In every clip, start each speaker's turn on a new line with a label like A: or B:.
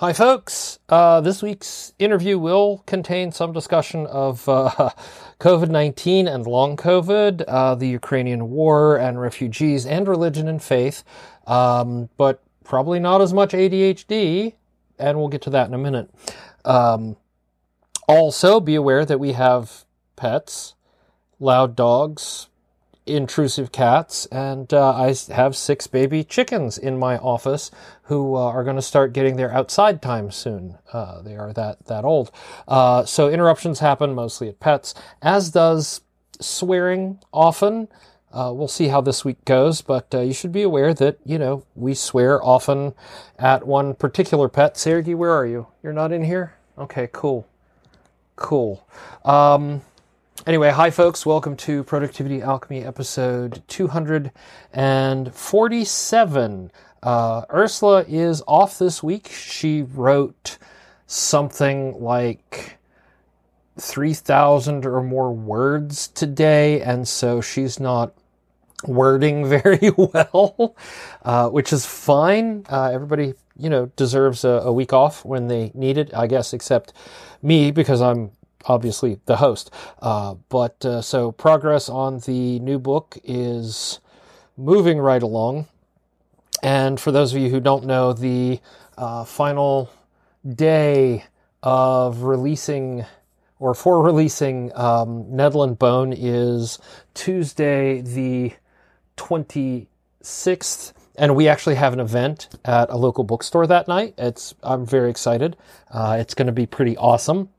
A: Hi, folks. Uh, this week's interview will contain some discussion of uh, COVID 19 and long COVID, uh, the Ukrainian war and refugees, and religion and faith, um, but probably not as much ADHD, and we'll get to that in a minute. Um, also, be aware that we have pets, loud dogs, intrusive cats, and uh, I have six baby chickens in my office who uh, are going to start getting their outside time soon. Uh, they are that that old. Uh, so interruptions happen mostly at pets, as does swearing often. Uh, we'll see how this week goes, but uh, you should be aware that you know we swear often at one particular pet. Sergey, where are you? You're not in here. Okay, cool, cool. Um, Anyway, hi folks, welcome to Productivity Alchemy episode 247. Uh, Ursula is off this week. She wrote something like 3,000 or more words today, and so she's not wording very well, uh, which is fine. Uh, everybody, you know, deserves a, a week off when they need it, I guess, except me because I'm obviously the host. Uh, but uh, so progress on the new book is moving right along. And for those of you who don't know, the uh, final day of releasing or for releasing um, Nettle and Bone is Tuesday, the 26th. And we actually have an event at a local bookstore that night. It's I'm very excited. Uh, it's going to be pretty awesome.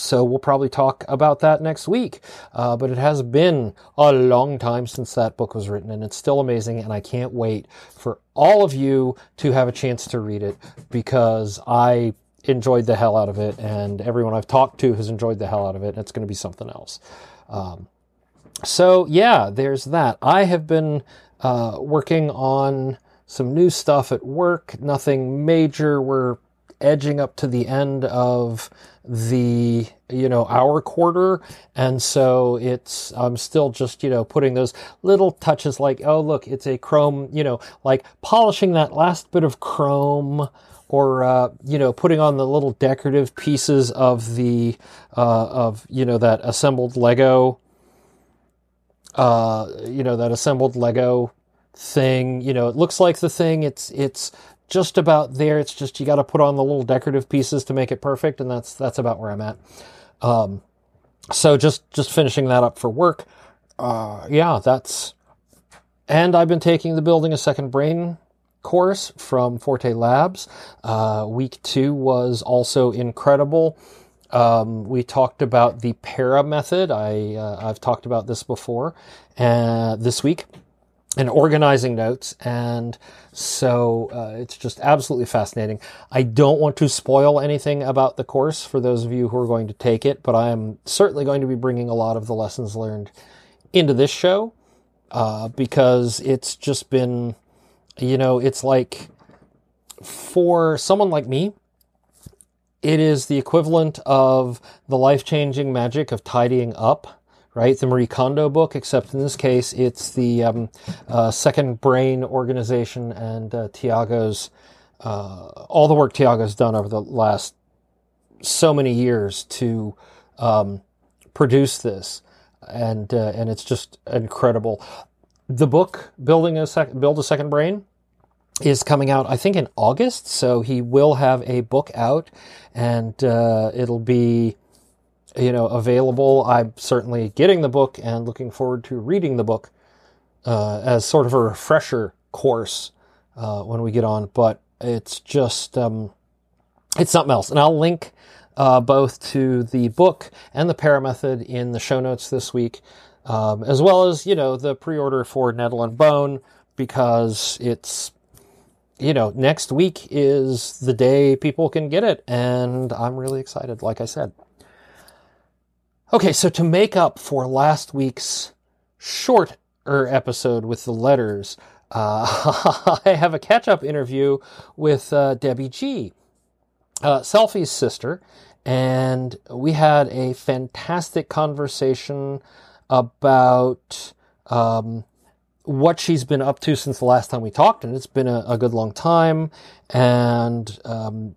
A: So we'll probably talk about that next week. Uh, but it has been a long time since that book was written, and it's still amazing. And I can't wait for all of you to have a chance to read it because I enjoyed the hell out of it, and everyone I've talked to has enjoyed the hell out of it. And it's going to be something else. Um, so yeah, there's that. I have been uh, working on some new stuff at work. Nothing major. We're edging up to the end of the you know our quarter. And so it's i'm still just you know putting those little touches like oh look it's a chrome you know like polishing that last bit of chrome or uh, you know putting on the little decorative pieces of the uh, of you know that assembled lego uh, you know that assembled lego thing. You know it looks like the thing. It's it's just about there. It's just you got to put on the little decorative pieces to make it perfect, and that's that's about where I'm at. Um, so just just finishing that up for work. Uh, yeah, that's. And I've been taking the building a second brain course from Forte Labs. Uh, week two was also incredible. Um, we talked about the para method. I uh, I've talked about this before, uh, this week, and organizing notes. And so uh, it's just absolutely fascinating. I don't want to spoil anything about the course for those of you who are going to take it, but I am certainly going to be bringing a lot of the lessons learned into this show uh, because it's just been, you know, it's like for someone like me, it is the equivalent of the life changing magic of tidying up right? The Marie Kondo book, except in this case, it's the um, uh, Second Brain organization and uh, Tiago's, uh, all the work Tiago's done over the last so many years to um, produce this. And, uh, and it's just incredible. The book, Building a Sec- Build a Second Brain, is coming out, I think, in August. So he will have a book out, and uh, it'll be you know, available. I'm certainly getting the book and looking forward to reading the book uh, as sort of a refresher course uh, when we get on. But it's just um, it's something else, and I'll link uh, both to the book and the para method in the show notes this week, um, as well as you know the pre-order for Nettle and Bone because it's you know next week is the day people can get it, and I'm really excited. Like I said. Okay, so to make up for last week's shorter episode with the letters, uh, I have a catch up interview with uh, Debbie G, uh, Selfie's sister, and we had a fantastic conversation about um, what she's been up to since the last time we talked, and it's been a, a good long time. And um,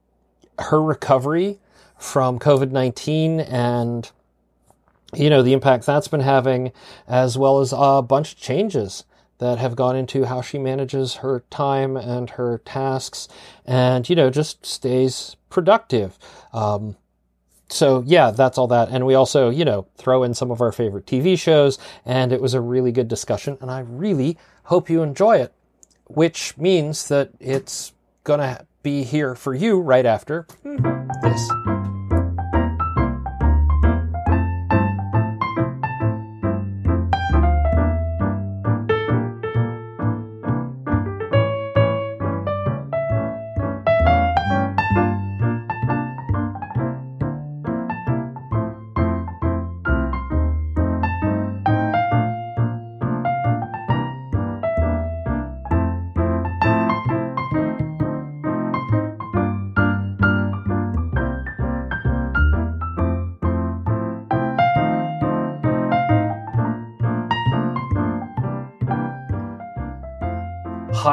A: her recovery from COVID 19 and, you know, the impact that's been having, as well as a bunch of changes that have gone into how she manages her time and her tasks and, you know, just stays productive. Um, so yeah, that's all that. And we also, you know, throw in some of our favorite TV shows and it was a really good discussion and I really hope you enjoy it, which means that it's to be here for you right after this.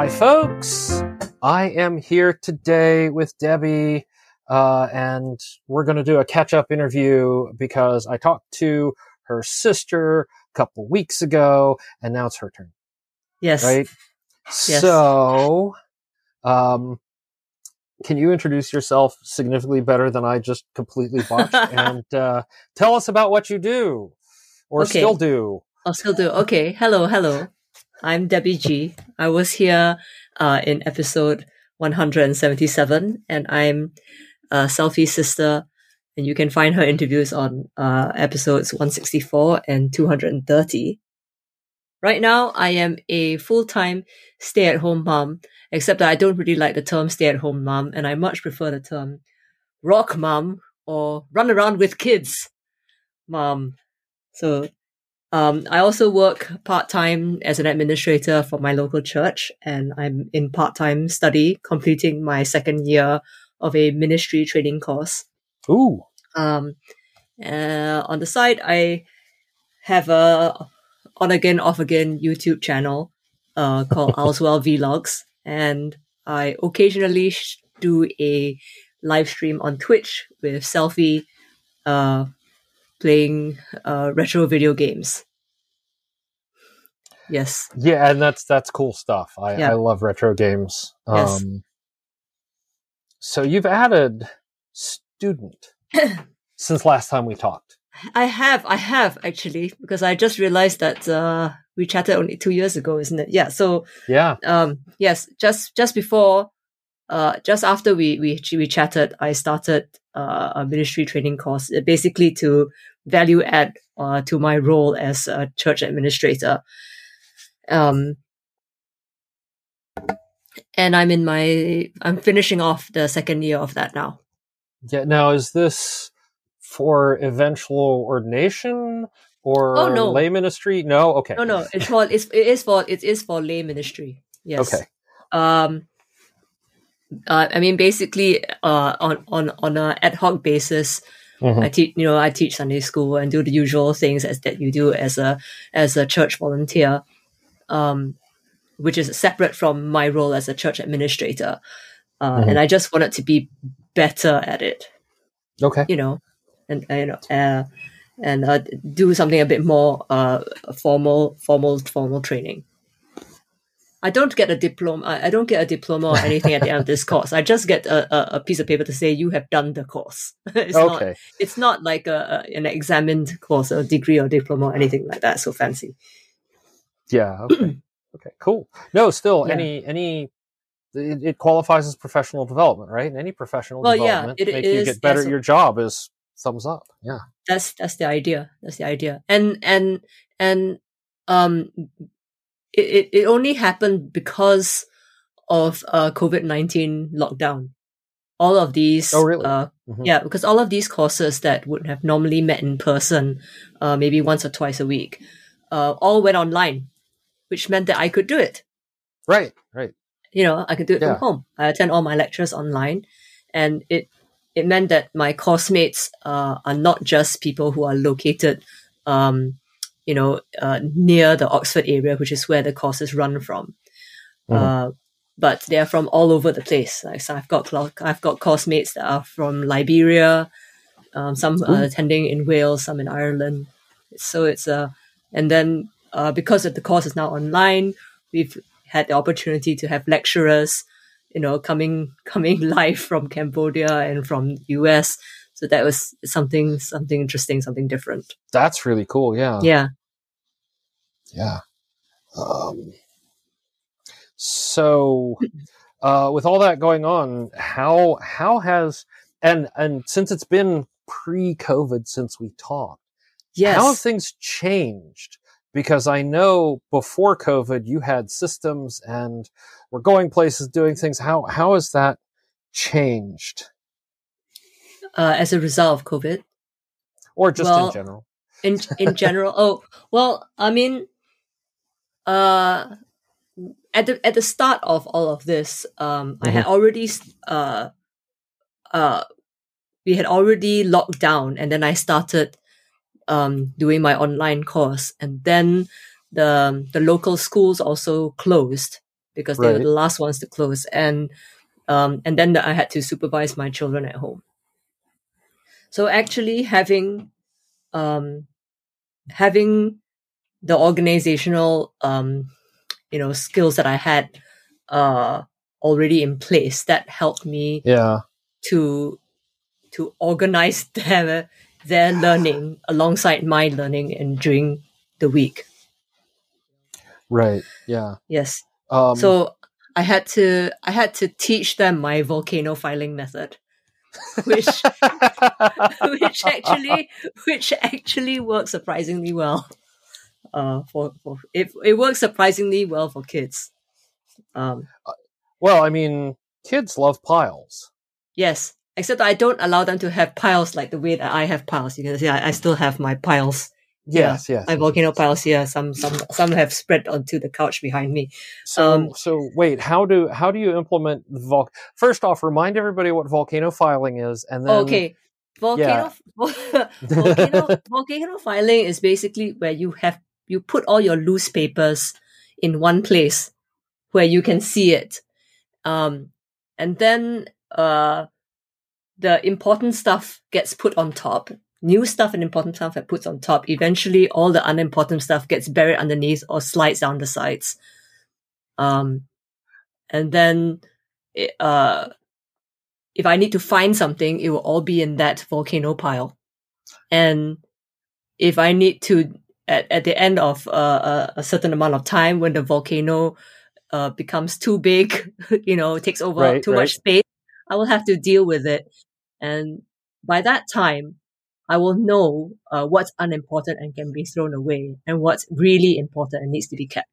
A: Hi, folks. I am here today with Debbie, uh, and we're going to do a catch up interview because I talked to her sister a couple weeks ago, and now it's her turn.
B: Yes.
A: Right?
B: Yes.
A: So, um, can you introduce yourself significantly better than I just completely botched and uh, tell us about what you do or
B: Okay.
A: still do?
B: I'll still do. Okay. Hello. Hello. I'm Debbie G. I was here uh, in episode 177, and I'm uh, Selfie's sister. And you can find her interviews on uh, episodes 164 and 230. Right now, I am a full time stay at home mom, except that I don't really like the term stay at home mom, and I much prefer the term rock mom or run around with kids mom. So um, I also work part time as an administrator for my local church, and I'm in part time study, completing my second year of a ministry training course.
A: Ooh.
B: Um, uh, on the side, I have a on again, off again YouTube channel uh, called Owlswell Vlogs, and I occasionally sh- do a live stream on Twitch with Selfie uh, playing uh, retro video games. Yes.
A: Yeah, and that's that's cool stuff. I,
B: Yeah.
A: I love retro games.
B: Yes.
A: Um, so you've added student since last time we talked.
B: I have, I have actually, because I just realized that uh, we chatted only two years ago, isn't it? Yeah. So
A: Yeah.
B: um yes just just before uh just after we we we chatted i started uh, a ministry training course uh, basically to value add uh, to my role as a church administrator um and i'm in my i'm finishing off the second year of that now
A: Yeah. Now, is this for eventual ordination or
B: Oh, no.
A: lay ministry? No. Okay.
B: no no it's for it's it is for it is for lay ministry yes
A: Okay.
B: um uh, I mean, basically, uh, on on on a ad hoc basis,
A: Mhm.
B: I teach, you know, I teach Sunday school and do the usual things as that you do as a as a church volunteer, um, which is separate from my role as a church administrator. Uh,
A: Mhm.
B: And I just wanted to be better at it,
A: Okay.
B: you know, and you know, uh, and uh, do something a bit more uh, formal, formal, formal training. I don't get a diploma. I don't get a diploma or anything at the end of this course. I just get a, a, a piece of paper to say you have done the course. it's not
A: okay.
B: it's not like a, a- an examined course or degree or diploma or anything like that. So fancy.
A: Yeah. Okay. okay. Cool. No. Still,
B: Yeah.
A: any any. It, it qualifies as professional development, right? And any professional
B: Well, yeah,
A: development
B: it
A: make you
B: is,
A: get better at your job is thumbs up. Yeah.
B: That's that's the idea. That's the idea. And and and um, it it, it only happened because of uh COVID nineteen lockdown. All of these.
A: Oh, really?
B: Uh,
A: Mhm.
B: Yeah, because all of these courses that would have normally met in person, uh, maybe once or twice a week, uh, all went online, which meant that I could do it.
A: Right. Right.
B: you know, I could do it
A: Yeah.
B: from home. I attend all my lectures online, and it it meant that my course mates uh, are not just people who are located, um, you know, uh, near the Oxford area, which is where the courses run from.
A: Mhm.
B: Uh, but they're from all over the place. Like so I've got I've got course-mates that are from Liberia, um, some are attending in Wales, some in Ireland. So it's a, uh, and then uh, because the course is now online, we've had the opportunity to have lecturers, you know, coming coming live from Cambodia and from US. So that was something something interesting, something different.
A: That's really cool. Yeah.
B: Yeah.
A: Yeah. Um, so, uh, with all that going on, how how has and and since it's been pre-COVID since we talked,
B: yes.
A: how have things changed? Because I know before COVID, you had systems and were going places, doing things. How how has that changed?
B: Uh, as a result of COVID,
A: or just well, in general?
B: In in general, oh well, I mean, uh, at the at the start of all of this, um, mm-hmm. I had mm-hmm. already uh, uh, we had already locked down, and then I started um, doing my online course, and then the the local schools also closed because they were the last ones to close, and um, and then the, I had to supervise my children at home. So actually, having um, having the organizational um, you know skills that I had uh, already in place that helped me
A: yeah
B: to to organize their their learning alongside my learning and during the week.
A: Right. Yeah.
B: Yes. Um, so I had to I had to teach them my volcano filing method, which which actually which actually works surprisingly well. Uh, for, for it it works surprisingly well for kids. Um,
A: uh, well, I mean, kids love piles.
B: Yes, except I don't allow them to have piles like the way that I have piles. You can see I, I still have my piles.
A: Yes, yeah, yes.
B: My volcano piles here. Some some some have spread onto the couch behind me.
A: So um, so wait, how do how do you implement vol? First off, remind everybody what volcano filing is, and then
B: okay. Volcano, yeah. volcano, volcano filing is basically where you have you put all your loose papers in one place where you can see it, um, and then uh, the important stuff gets put on top. New stuff and important stuff get put on top. Eventually, all the unimportant stuff gets buried underneath or slides down the sides. Um, and then, uh, if I need to find something, it will all be in that volcano pile. And if I need to, at, at the end of uh, a, a certain amount of time, when the volcano uh, becomes too big, you know, takes over right, too right. much space, I will have to deal with it. And by that time, I will know uh, what's unimportant and can be thrown away and what's really important and needs to be kept.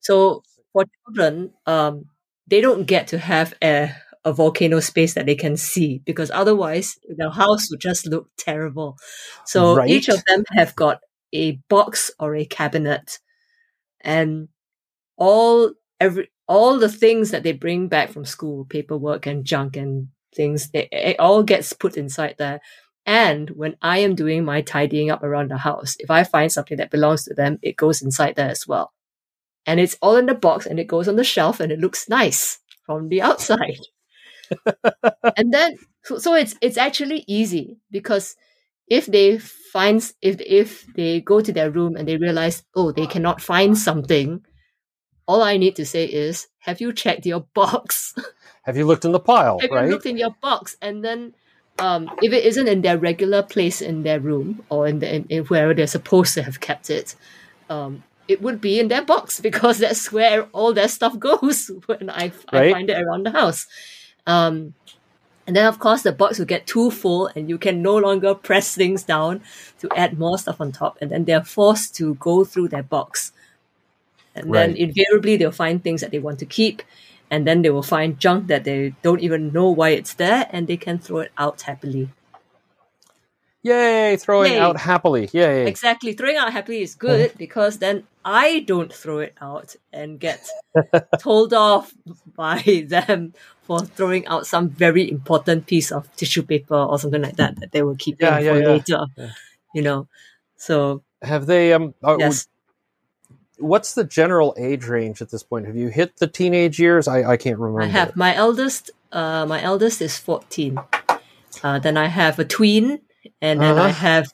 B: So for children, um, they don't get to have a, a volcano space that they can see because otherwise the house would just look terrible. So right. each of them have got a box or a cabinet and all every all the things that they bring back from school, paperwork and junk and things, it, it all gets put inside there. And when I am doing my tidying up around the house, if I find something that belongs to them, it goes inside there as well. And it's all in the box and it goes on the shelf and it looks nice from the outside. and then so, so it's it's actually easy because if they find if if they go to their room and they realize oh they cannot find something all I need to say is, have you checked your box?
A: Have you looked in the pile?
B: have
A: right?
B: you looked in your box? And then, um, if it isn't in their regular place in their room or in, the, in, in wherever they're supposed to have kept it, um, it would be in their box because that's where all their stuff goes when I, right? I find it around the house. Um, and then, of course, the box will get too full and you can no longer press things down to add more stuff on top. And then they're forced to go through their box and right. then invariably they'll find things that they want to keep. And then they will find junk that they don't even know why it's there and they can throw it out happily.
A: Yay, throwing Yay. out happily. Yay.
B: Exactly. Throwing out happily is good because then I don't throw it out and get told off by them for throwing out some very important piece of tissue paper or something like that that they will keep yeah, yeah, for yeah. later. You know. So
A: have they um
B: yes
A: what's the general age range at this point? Have you hit the teenage years? I, I can't remember.
B: I have my eldest. Uh, my eldest is fourteen. Uh, then I have a tween, and then I
A: Uh-huh.
B: have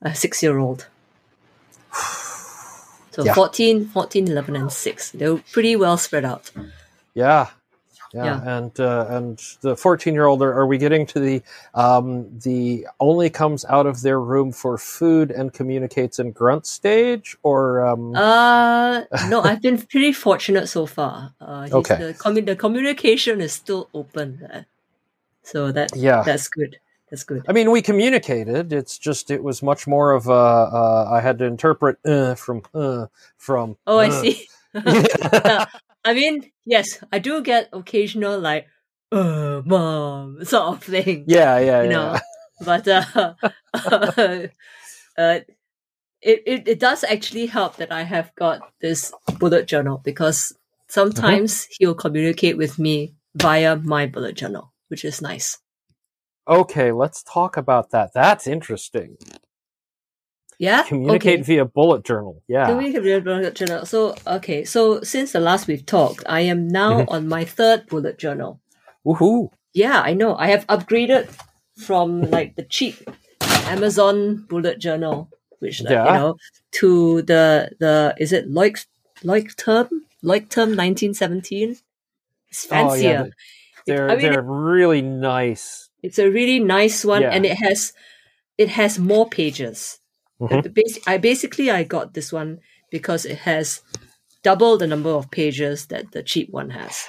B: a six-year-old. So
A: Yeah.
B: 14, 14, 11, and six. They're pretty well spread out.
A: Yeah. Yeah,
B: Yeah.
A: and uh, and the fourteen-year-old. Are, are we getting to the um, the only comes out of their room for food and communicates in grunt stage, or um,
B: Uh, no, I've been pretty fortunate so far. Uh,
A: Okay.
B: The, commu- the communication is still open. So that,
A: yeah?
B: that's good. That's good.
A: I mean, we communicated. It's just it was much more of a. Uh, I had to interpret uh, from uh, from.
B: Oh, I
A: uh.
B: see.
A: yeah.
B: I mean, yes, I do get occasional like, uh, mom, sort of thing.
A: yeah, yeah,
B: You know, but uh, uh, it, it it does actually help that I have got this bullet journal because sometimes he'll communicate with me via my bullet journal, which is nice.
A: Okay, let's talk about that. That's interesting.
B: Yeah,
A: Communicate
B: Okay.
A: via bullet journal. Yeah.
B: Communicate via bullet journal. So okay, so since the last we've talked, I am now
A: Mm-hmm.
B: on my third bullet journal.
A: Woohoo!
B: Yeah, I know. I have upgraded from like the cheap Amazon bullet journal, which like,
A: Yeah.
B: you know, to the the is it Loic Leuchtturm Leuchtturm nineteen seventeen. It's
A: Oh, yeah,
B: fancier.
A: They're
B: I mean,
A: they're really nice.
B: It's a really nice one,
A: Yeah.
B: and it has it has more pages.
A: Mhm.
B: The I basically I got this one because it has double the number of pages that the cheap one has.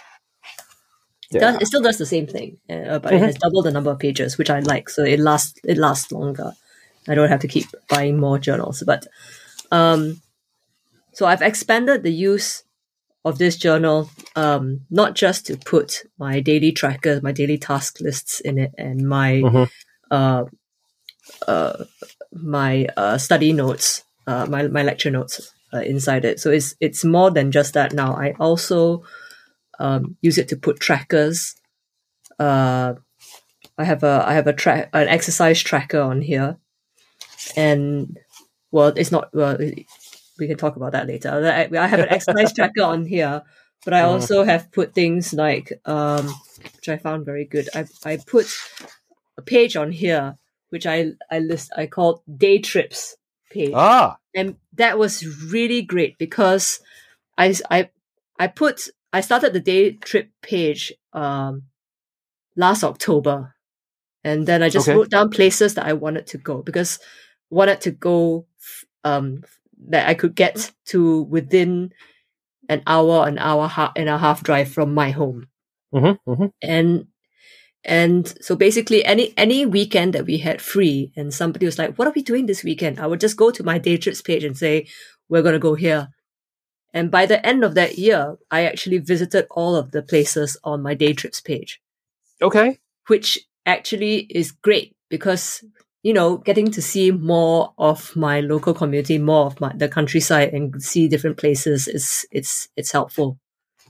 B: It,
A: Yeah.
B: does, it still does the same thing, uh, but
A: Mhm.
B: it has double the number of pages, which I like. So it lasts it lasts longer. I don't have to keep buying more journals. But um, so I've expanded the use of this journal, um, not just to put my daily trackers, my daily task lists in it, and my
A: Mhm.
B: uh, uh, my uh, study notes, uh, my my lecture notes uh, inside it. So it's it's more than just that now. I also um, use it to put trackers. Uh, I have a I have a track an exercise tracker on here, and well, it's not well. We can talk about that later. I I have an exercise tracker on here, but I also have put things like um, which I found very good. I I put a page on here which I I list I called day trips page.
A: Ah,
B: and that was really great because I I I put I started the day trip page um last October, and then I just
A: Okay.
B: wrote down places that I wanted to go because wanted to go um that I could get to within an hour, an hour ha- and a half drive from my home.
A: Hmm hmm
B: and and so basically any any weekend that we had free and somebody was like what are we doing this weekend? I would just go to my day trips page and say we're going to go here. And by the end of that year i actually visited all of the places on my day trips page.
A: Okay.
B: which actually is great because you know getting to see more of my local community more of my the countryside and see different places is it's it's helpful.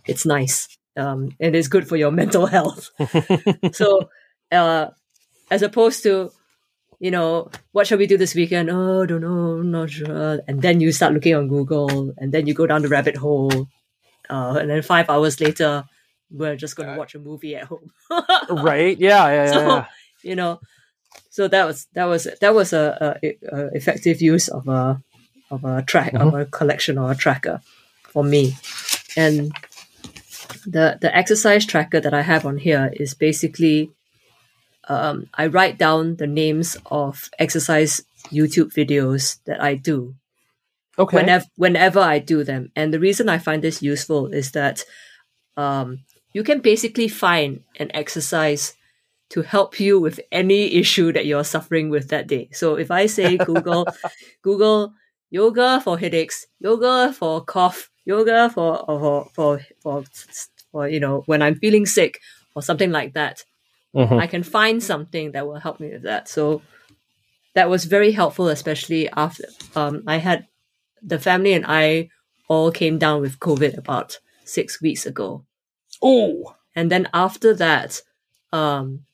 B: It's nice um and it's good for your mental health so uh as opposed to you know what shall we do this weekend oh don't know not sure and then you start looking on google and then you go down the rabbit hole uh, and then five hours later we're just going to watch a movie at home
A: right. Yeah. Yeah. Yeah.
B: So-
A: yeah.
B: you know so that was that was that was a, a, a effective use of a of a track of a collection or a tracker for me and the the exercise tracker that i have on here is basically um, i write down the names of exercise youtube videos that i do
A: Okay.
B: whenever whenever I do them. And the reason I find this useful is that um, you can basically find an exercise to help you with any issue that you're suffering with that day. So if I say Google, Google yoga for headaches, yoga for cough, yoga for for for for, for you know when I'm feeling sick or something like that,
A: Mhm.
B: I can find something that will help me with that. So that was very helpful, especially after um, I had the family and I all came down with COVID about six weeks ago.
A: Oh.
B: And then after that, um,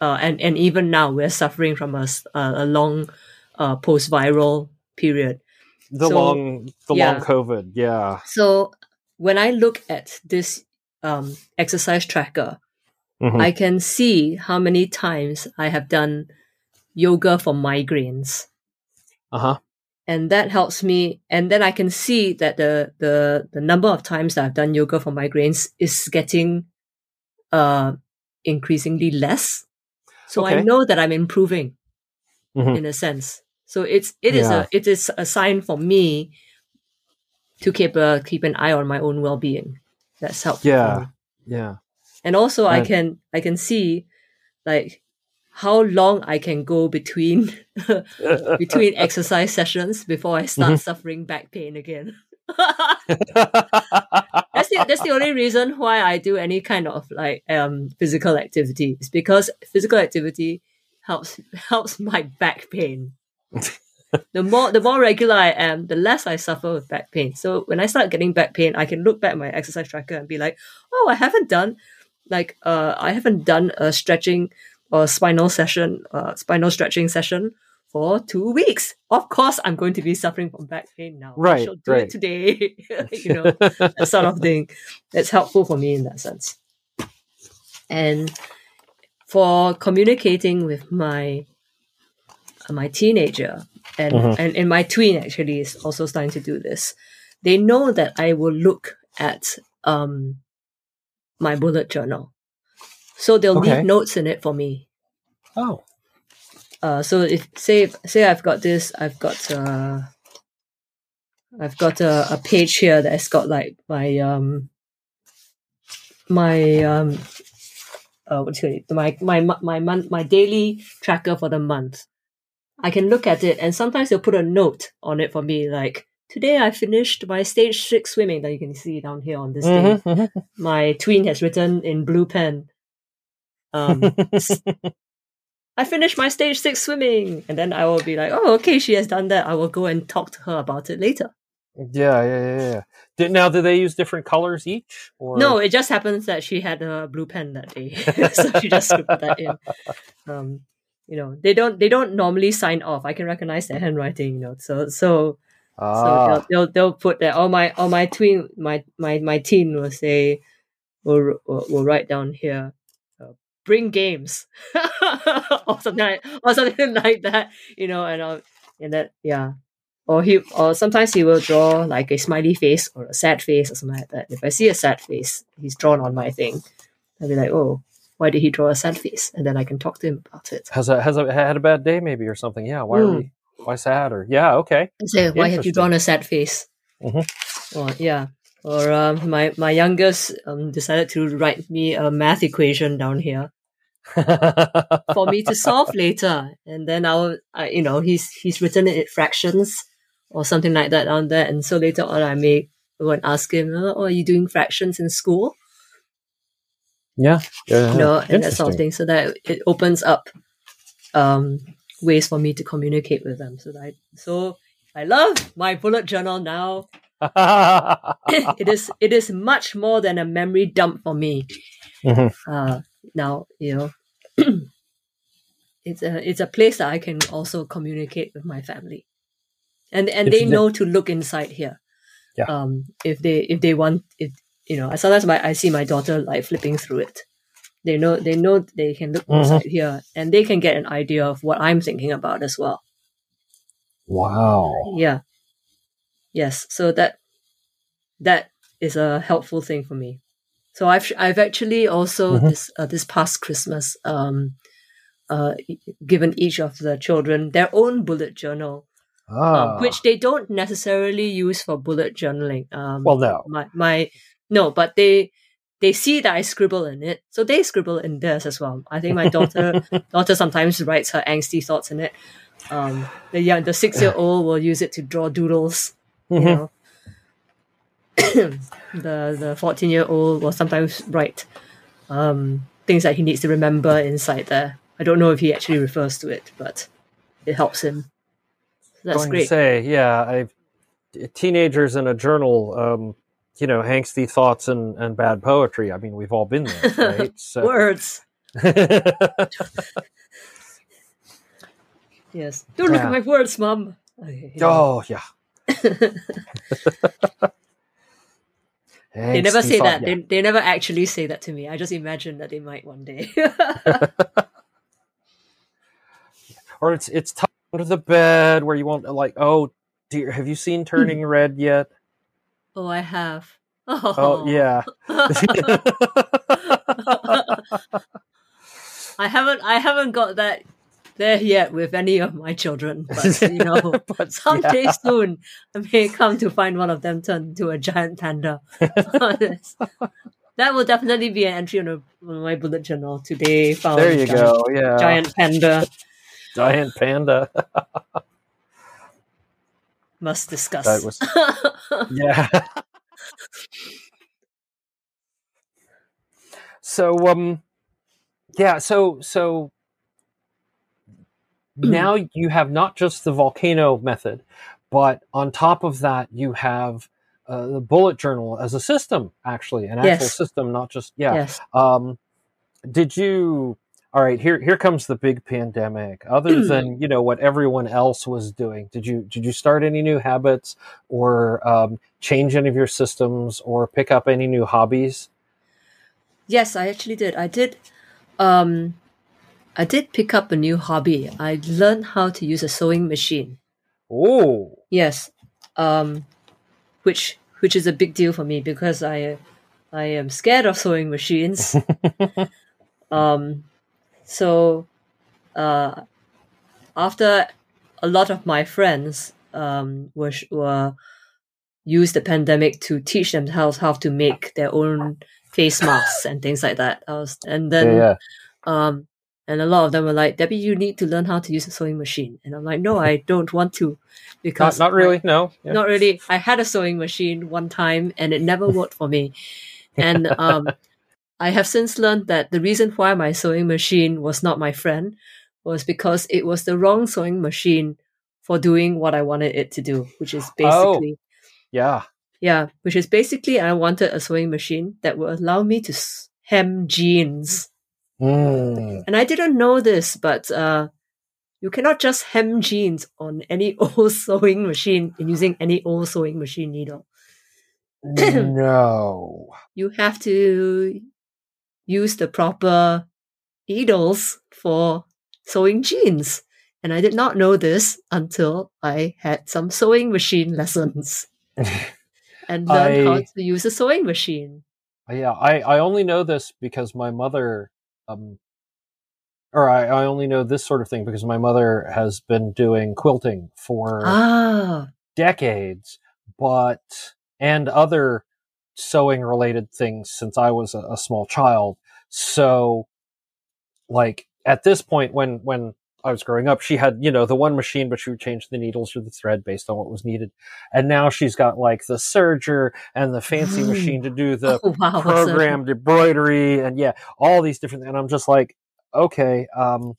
B: uh, and, and even now, we're suffering from a, a long uh, post viral period.
A: the
B: So,
A: long the
B: yeah.
A: long COVID. Yeah.
B: So when I look at this um, exercise tracker,
A: Mhm.
B: I can see how many times I have done yoga for migraines.
A: Uh huh.
B: And that helps me. And then I can see that the, the, the number of times that I've done yoga for migraines is getting, uh, increasingly less. So I know that I'm improving
A: Mhm.
B: in a sense. So it's, it is
A: Yeah.
B: a, it is a sign for me to keep a, keep an eye on my own well-being. That's helpful.
A: Yeah. Yeah.
B: and also i can i can see like how long i can go between between exercise sessions before i start
A: Mm-hmm.
B: suffering back pain again that's the that's the only reason why i do any kind of like um physical activity is because physical activity helps helps my back pain the more the more regular i am the less i suffer with back pain. So when i start getting back pain i can look back at my exercise tracker and be like oh i haven't done like uh i haven't done a stretching or spinal session uh spinal stretching session for two weeks. Of course i'm going to be suffering from back pain now. I
A: Right,
B: shall do
A: right.
B: it today. You know that sort of thing. That's helpful for me in that sense. And for communicating with my my teenager and
A: Mhm.
B: and, and my twin actually is also starting to do this they know that i will look at um my bullet journal so they'll
A: Okay.
B: leave notes in it for me
A: oh.
B: uh, so if say say I've got this, I've got uh, I've got a, a page here that's got like my um my um uh what do it? my my my month my daily tracker for the month. I can look at it and sometimes they'll put a note on it for me like today I finished my stage six swimming that you can see down here on this thing.
A: Mhm, mhm.
B: My twin has written in blue pen. Um, I finished my stage six swimming. And then I will be like, oh, okay, she has done that. I will go and talk to her about it later.
A: yeah, yeah, yeah, yeah. Did, now, do they use different colors each? Or
B: No, it just happens that she had a blue pen that day. so she just scribbled that in. Um, you know, they don't they don't normally sign off. I can recognize their handwriting, you know. So so so
A: Ah,
B: they'll, they'll they'll put that. Or my or my twin my my my teen will say will will, will write down here. Uh, bring games or something like, or something like that, you know, and uh, and that yeah, or he or sometimes he will draw like a smiley face or a sad face or something like that. If I see a sad face, he's drawn on my thing, I'll be like, oh, why did he draw a sad face? And then I can talk to him about it.
A: has a has a had a bad day maybe or something? Yeah. Why are
B: Mm.
A: we? Why sad? Or yeah, okay.
B: and say, "Why have you drawn a sad face?"
A: Mhm.
B: Or yeah, or um, my my youngest um, decided to write me a math equation down here for me to solve later, and then I'll, I, you know, he's he's written it in fractions or something like that on there, and so later on I may go and ask him, "Oh, are you doing fractions in school?"
A: Yeah. yeah.
B: you know, and that sort of thing, so that it opens up um, ways for me to communicate with them. So that I, so I love my bullet journal now. it is it is much more than a memory dump for me.
A: Mhm.
B: Uh, now you know, it's a it's a place that I can also communicate with my family, and and
A: If
B: they
A: the-
B: know to look inside here.
A: Yeah.
B: Um, if they if they want if you know, sometimes my I see my daughter like flipping through it. They know they know they can look
A: Mhm.
B: inside here, and they can get an idea of what I'm thinking about as well.
A: wow.
B: Yeah. Yes. So that that is a helpful thing for me. So I've I've actually also
A: Mhm.
B: this uh, this past Christmas um uh given each of the children their own bullet journal,
A: Ah.
B: um, which they don't necessarily use for bullet journaling. Um,
A: well, no.
B: my my no, but they they see that I scribble in it, so they scribble in theirs as well. I think my daughter daughter sometimes writes her angsty thoughts in it. Um, the young the six year old will use it to draw doodles. You
A: Mhm.
B: know, the the fourteen year old will sometimes write um, things that he needs to remember inside there. I don't know if he actually refers to it, but it helps him. So that's
A: going
B: great.
A: to say, yeah, I've teenagers in a journal, um, you know, angsty thoughts and, and bad poetry. I mean, we've all been there, right? So,
B: Words. Yes. Don't look
A: Yeah.
B: at my words, mum.
A: oh yeah,
B: they never say that. Yeah. They, they never actually say that to me. I just imagine that they might one day.
A: or it's it's tucked under the bed where you won't like. Oh dear, have you seen hmm. Turning Red yet?
B: Oh, I have.
A: Oh, oh yeah.
B: I haven't I haven't got that there yet with any of my children, but you know, but, someday yeah. soon I may come to find one of them turned into a giant panda. that will definitely be an entry on, a, on my bullet journal today.
A: Found there you giant, go. Yeah,
B: giant panda.
A: Giant panda.
B: Must discuss.
A: That was, yeah. so um yeah so so now you have not just the volcano method but on top of that you have uh, the bullet journal as a system actually an actual yes. system not just yeah yes. um did you all right here here comes the big pandemic. Other than you know what everyone else was doing did you did you start any new habits or um, change any of your systems or pick up any new hobbies?
B: Yes i actually did. I did um i did pick up a new hobby. I learned how to use a sewing machine.
A: Oh
B: yes um which which is a big deal for me because i i am scared of sewing machines. Um so, uh, after a lot of my friends um, were were use the pandemic to teach themselves how to make their own face masks and things like that. I was, and then, yeah, yeah. um, and a lot of them were like, Debbie, you need to learn how to use a sewing machine. And I'm like, no, I don't want to
A: because not, not really.
B: I,
A: no,
B: yeah. not really. I had a sewing machine one time and it never worked for me. And, um, I have since learned that the reason why my sewing machine was not my friend was because it was the wrong sewing machine for doing what I wanted it to do, which is oh, basically.
A: Oh, yeah.
B: Yeah, which is basically I wanted a sewing machine that would allow me to hem jeans.
A: Mm.
B: And I didn't know this, but uh, you cannot just hem jeans on any old sewing machine and using any old sewing machine needle.
A: no.
B: You have to use the proper needles for sewing jeans. And I did not know this until I had some sewing machine lessons and learned I, how to use a sewing machine.
A: Yeah, I, I only know this because my mother, um, or I, I only know this sort of thing because my mother has been doing quilting for
B: ah.
A: decades, but, and other sewing related things since I was a, a small child. So, like at this point, when when I was growing up, she had, you know, the one machine, but she would change the needles or the thread based on what was needed. And now she's got like the serger and the fancy machine to do the oh, wow, programmed embroidery and yeah, all these different, and I'm just like, okay, um,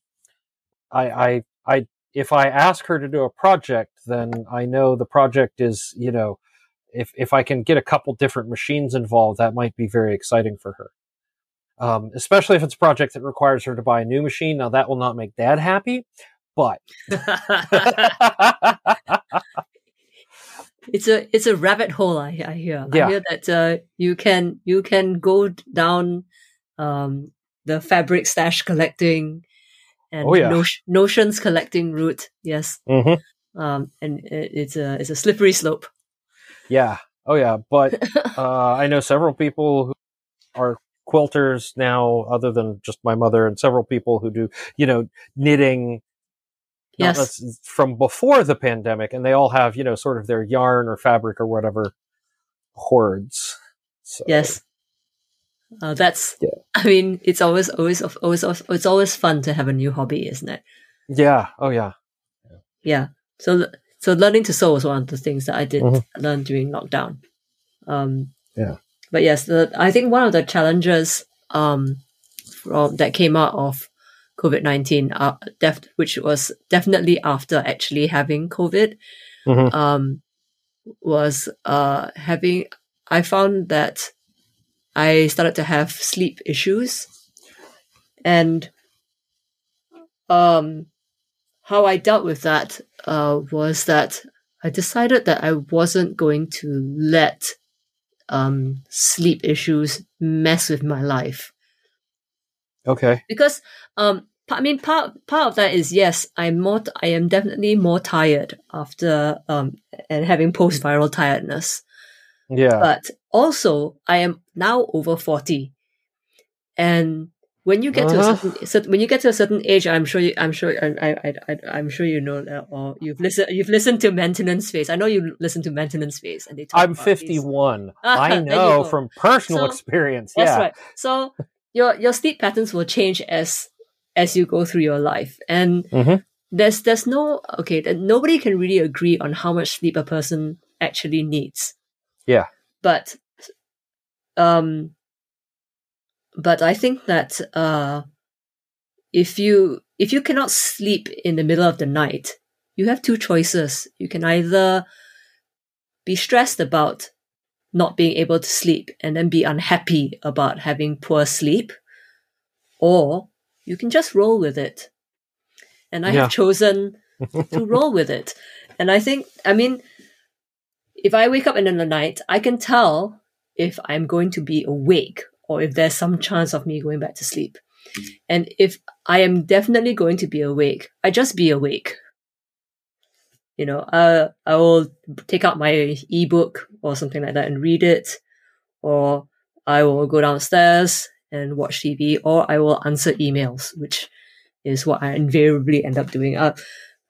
A: I, I, I, if I ask her to do a project, then I know the project is, you know, if if I can get a couple different machines involved, that might be very exciting for her. Um, especially if it's a project that requires her to buy a new machine. Now that will not make Dad happy, but
B: it's a it's a rabbit hole. I, I hear. Yeah. I hear that uh, you can you can go down um, the fabric stash collecting and oh, yeah. notions collecting route. Yes.
A: Mm-hmm.
B: Um, and it, it's a it's a slippery slope.
A: Yeah. Oh yeah. But uh, I know several people who are quilters now, other than just my mother and several people who do, you know, knitting.
B: Yes.
A: From before the pandemic, and they all have, you know, sort of their yarn or fabric or whatever hoards. So,
B: yes. Uh, that's. Yeah. I mean, it's always, always, always, always, it's always fun to have a new hobby, isn't it?
A: Yeah. Oh. Yeah.
B: yeah. So so learning to sew was one of the things that I did mm-hmm. learn during lockdown. Um,
A: yeah.
B: But yes, the, I think one of the challenges um, from that came out of COVID nineteen, uh, def- which was definitely after actually having COVID, mm-hmm. um, was uh, having. I found that I started to have sleep issues, and um, how I dealt with that uh, was that I decided that I wasn't going to let um, sleep issues mess with my life.
A: Okay.
B: Because um, I mean, part part of that is yes, I'm more. I am definitely more tired after um and having post viral tiredness.
A: Yeah.
B: But also, I am now over forty, and when you get
A: Uh-huh.
B: to a certain, cer- when you get to a certain age, I'm sure you, I'm sure I, I, I, I'm sure you know that, or you've listened you've listened to Maintenance Phase. I know you listen to Maintenance Phase, and they talk
A: I'm
B: about
A: 51.
B: Ah,
A: I know from personal
B: So,
A: experience.
B: That's
A: yeah.
B: right. So your your sleep patterns will change as as you go through your life, and
A: Mhm.
B: there's there's no okay. Nobody can really agree on how much sleep a person actually needs.
A: Yeah.
B: But um, but I think that uh, if you if you cannot sleep in the middle of the night, you have two choices. You can either be stressed about not being able to sleep and then be unhappy about having poor sleep, or you can just roll with it. And I
A: Yeah.
B: have chosen to roll with it. And I think, I mean, if I wake up in the night, I can tell if I'm going to be awake or if there's some chance of me going back to sleep. And if I am definitely going to be awake, I just be awake. You know, uh, I will take out my ebook or something like that and read it, or I will go downstairs and watch TV, or I will answer emails, which is what I invariably end up doing. Uh,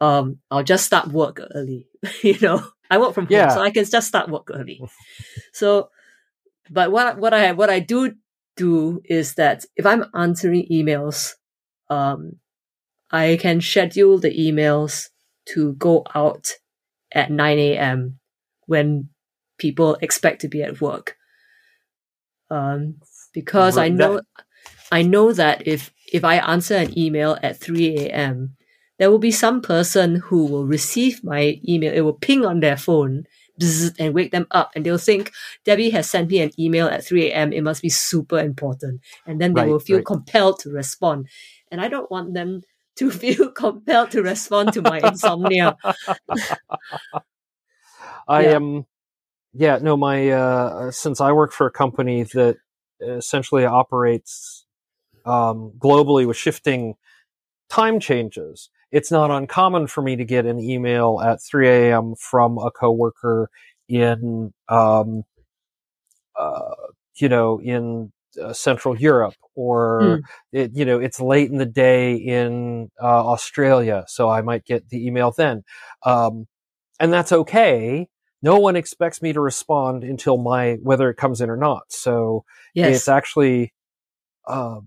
B: um, I'll just start work early. you know, I work from home,
A: Yeah.
B: so I can just start work early. so, but what what I what I do do is that if I'm answering emails, um, I can schedule the emails to go out at 9 a.m. when people expect to be at work. Um, because I know, I know that if, if I answer an email at 3 a.m., there will be some person who will receive my email. It will ping on their phone bzz, and wake them up and they'll think Debbie has sent me an email at 3 a.m. It must be super important. And then they
A: Right,
B: will feel
A: right.
B: compelled to respond. And I don't want them to feel compelled to respond to my insomnia.
A: I
B: Yeah.
A: am, yeah, no, my, uh, since I work for a company that essentially operates, um, globally with shifting time changes, it's not uncommon for me to get an email at 3 a.m. from a coworker in, um, uh, you know, in uh, Central Europe or it, you know, it's late in the day in uh, Australia, so I might get the email then. Um, and that's okay. No one expects me to respond until my whether it comes in or not. So
B: Yes.
A: it's actually uh,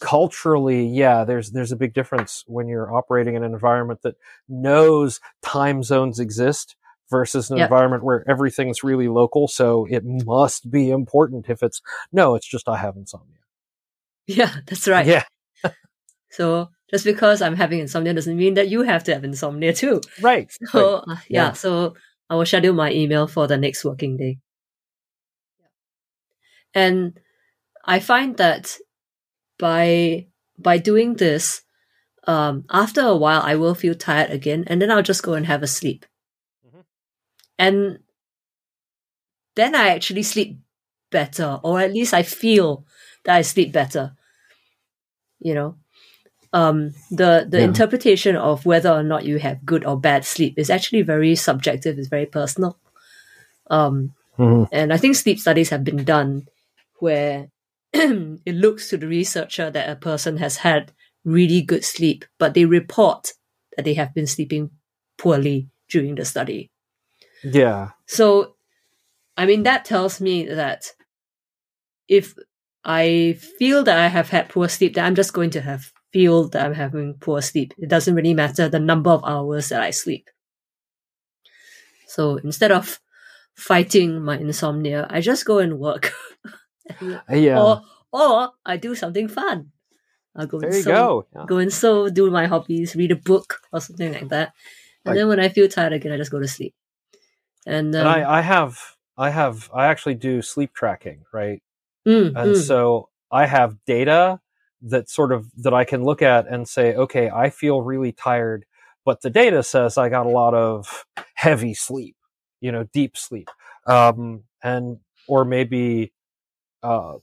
A: culturally, yeah. There's there's a big difference when you're operating in an environment that knows time zones exist versus an
B: Yep.
A: environment where everything's really local. So it must be important. If it's no, it's just I have insomnia.
B: yeah, that's right.
A: Yeah,
B: So just because I'm having insomnia doesn't mean that you have to have insomnia too.
A: right.
B: So
A: right.
B: uh, yeah,
A: Yeah.
B: so I will schedule my email for the next working day. And I find that by by doing this, um, after a while I will feel tired again, and then I'll just go and have a sleep.
A: Mhm.
B: And then I actually sleep better, or at least I feel that I sleep better. You know, um, the the
A: Yeah.
B: interpretation of whether or not you have good or bad sleep is actually very subjective. It's very personal. Um,
A: Mhm.
B: and I think sleep studies have been done where it looks to the researcher that a person has had really good sleep, but they report that they have been sleeping poorly during the study.
A: Yeah.
B: So, I mean, that tells me that if I feel that I have had poor sleep, that I'm just going to have feel that I'm having poor sleep. It doesn't really matter the number of hours that I sleep. So instead of fighting my insomnia, I just go and work.
A: Yeah.
B: Or or I do something fun. I'll go
A: there
B: and sew,
A: go. Yeah.
B: go and sew, do my hobbies, read a book or something like that. And
A: Like-
B: then when I feel tired again, I just go to sleep. And, um,
A: and I, I have, I have, I actually do sleep tracking, right?
B: mm,
A: And
B: mm,
A: so I have data that sort of that I can look at and say, okay, I feel really tired, but the data says I got a lot of heavy sleep. you know, deep sleep, um, and or maybe, uh,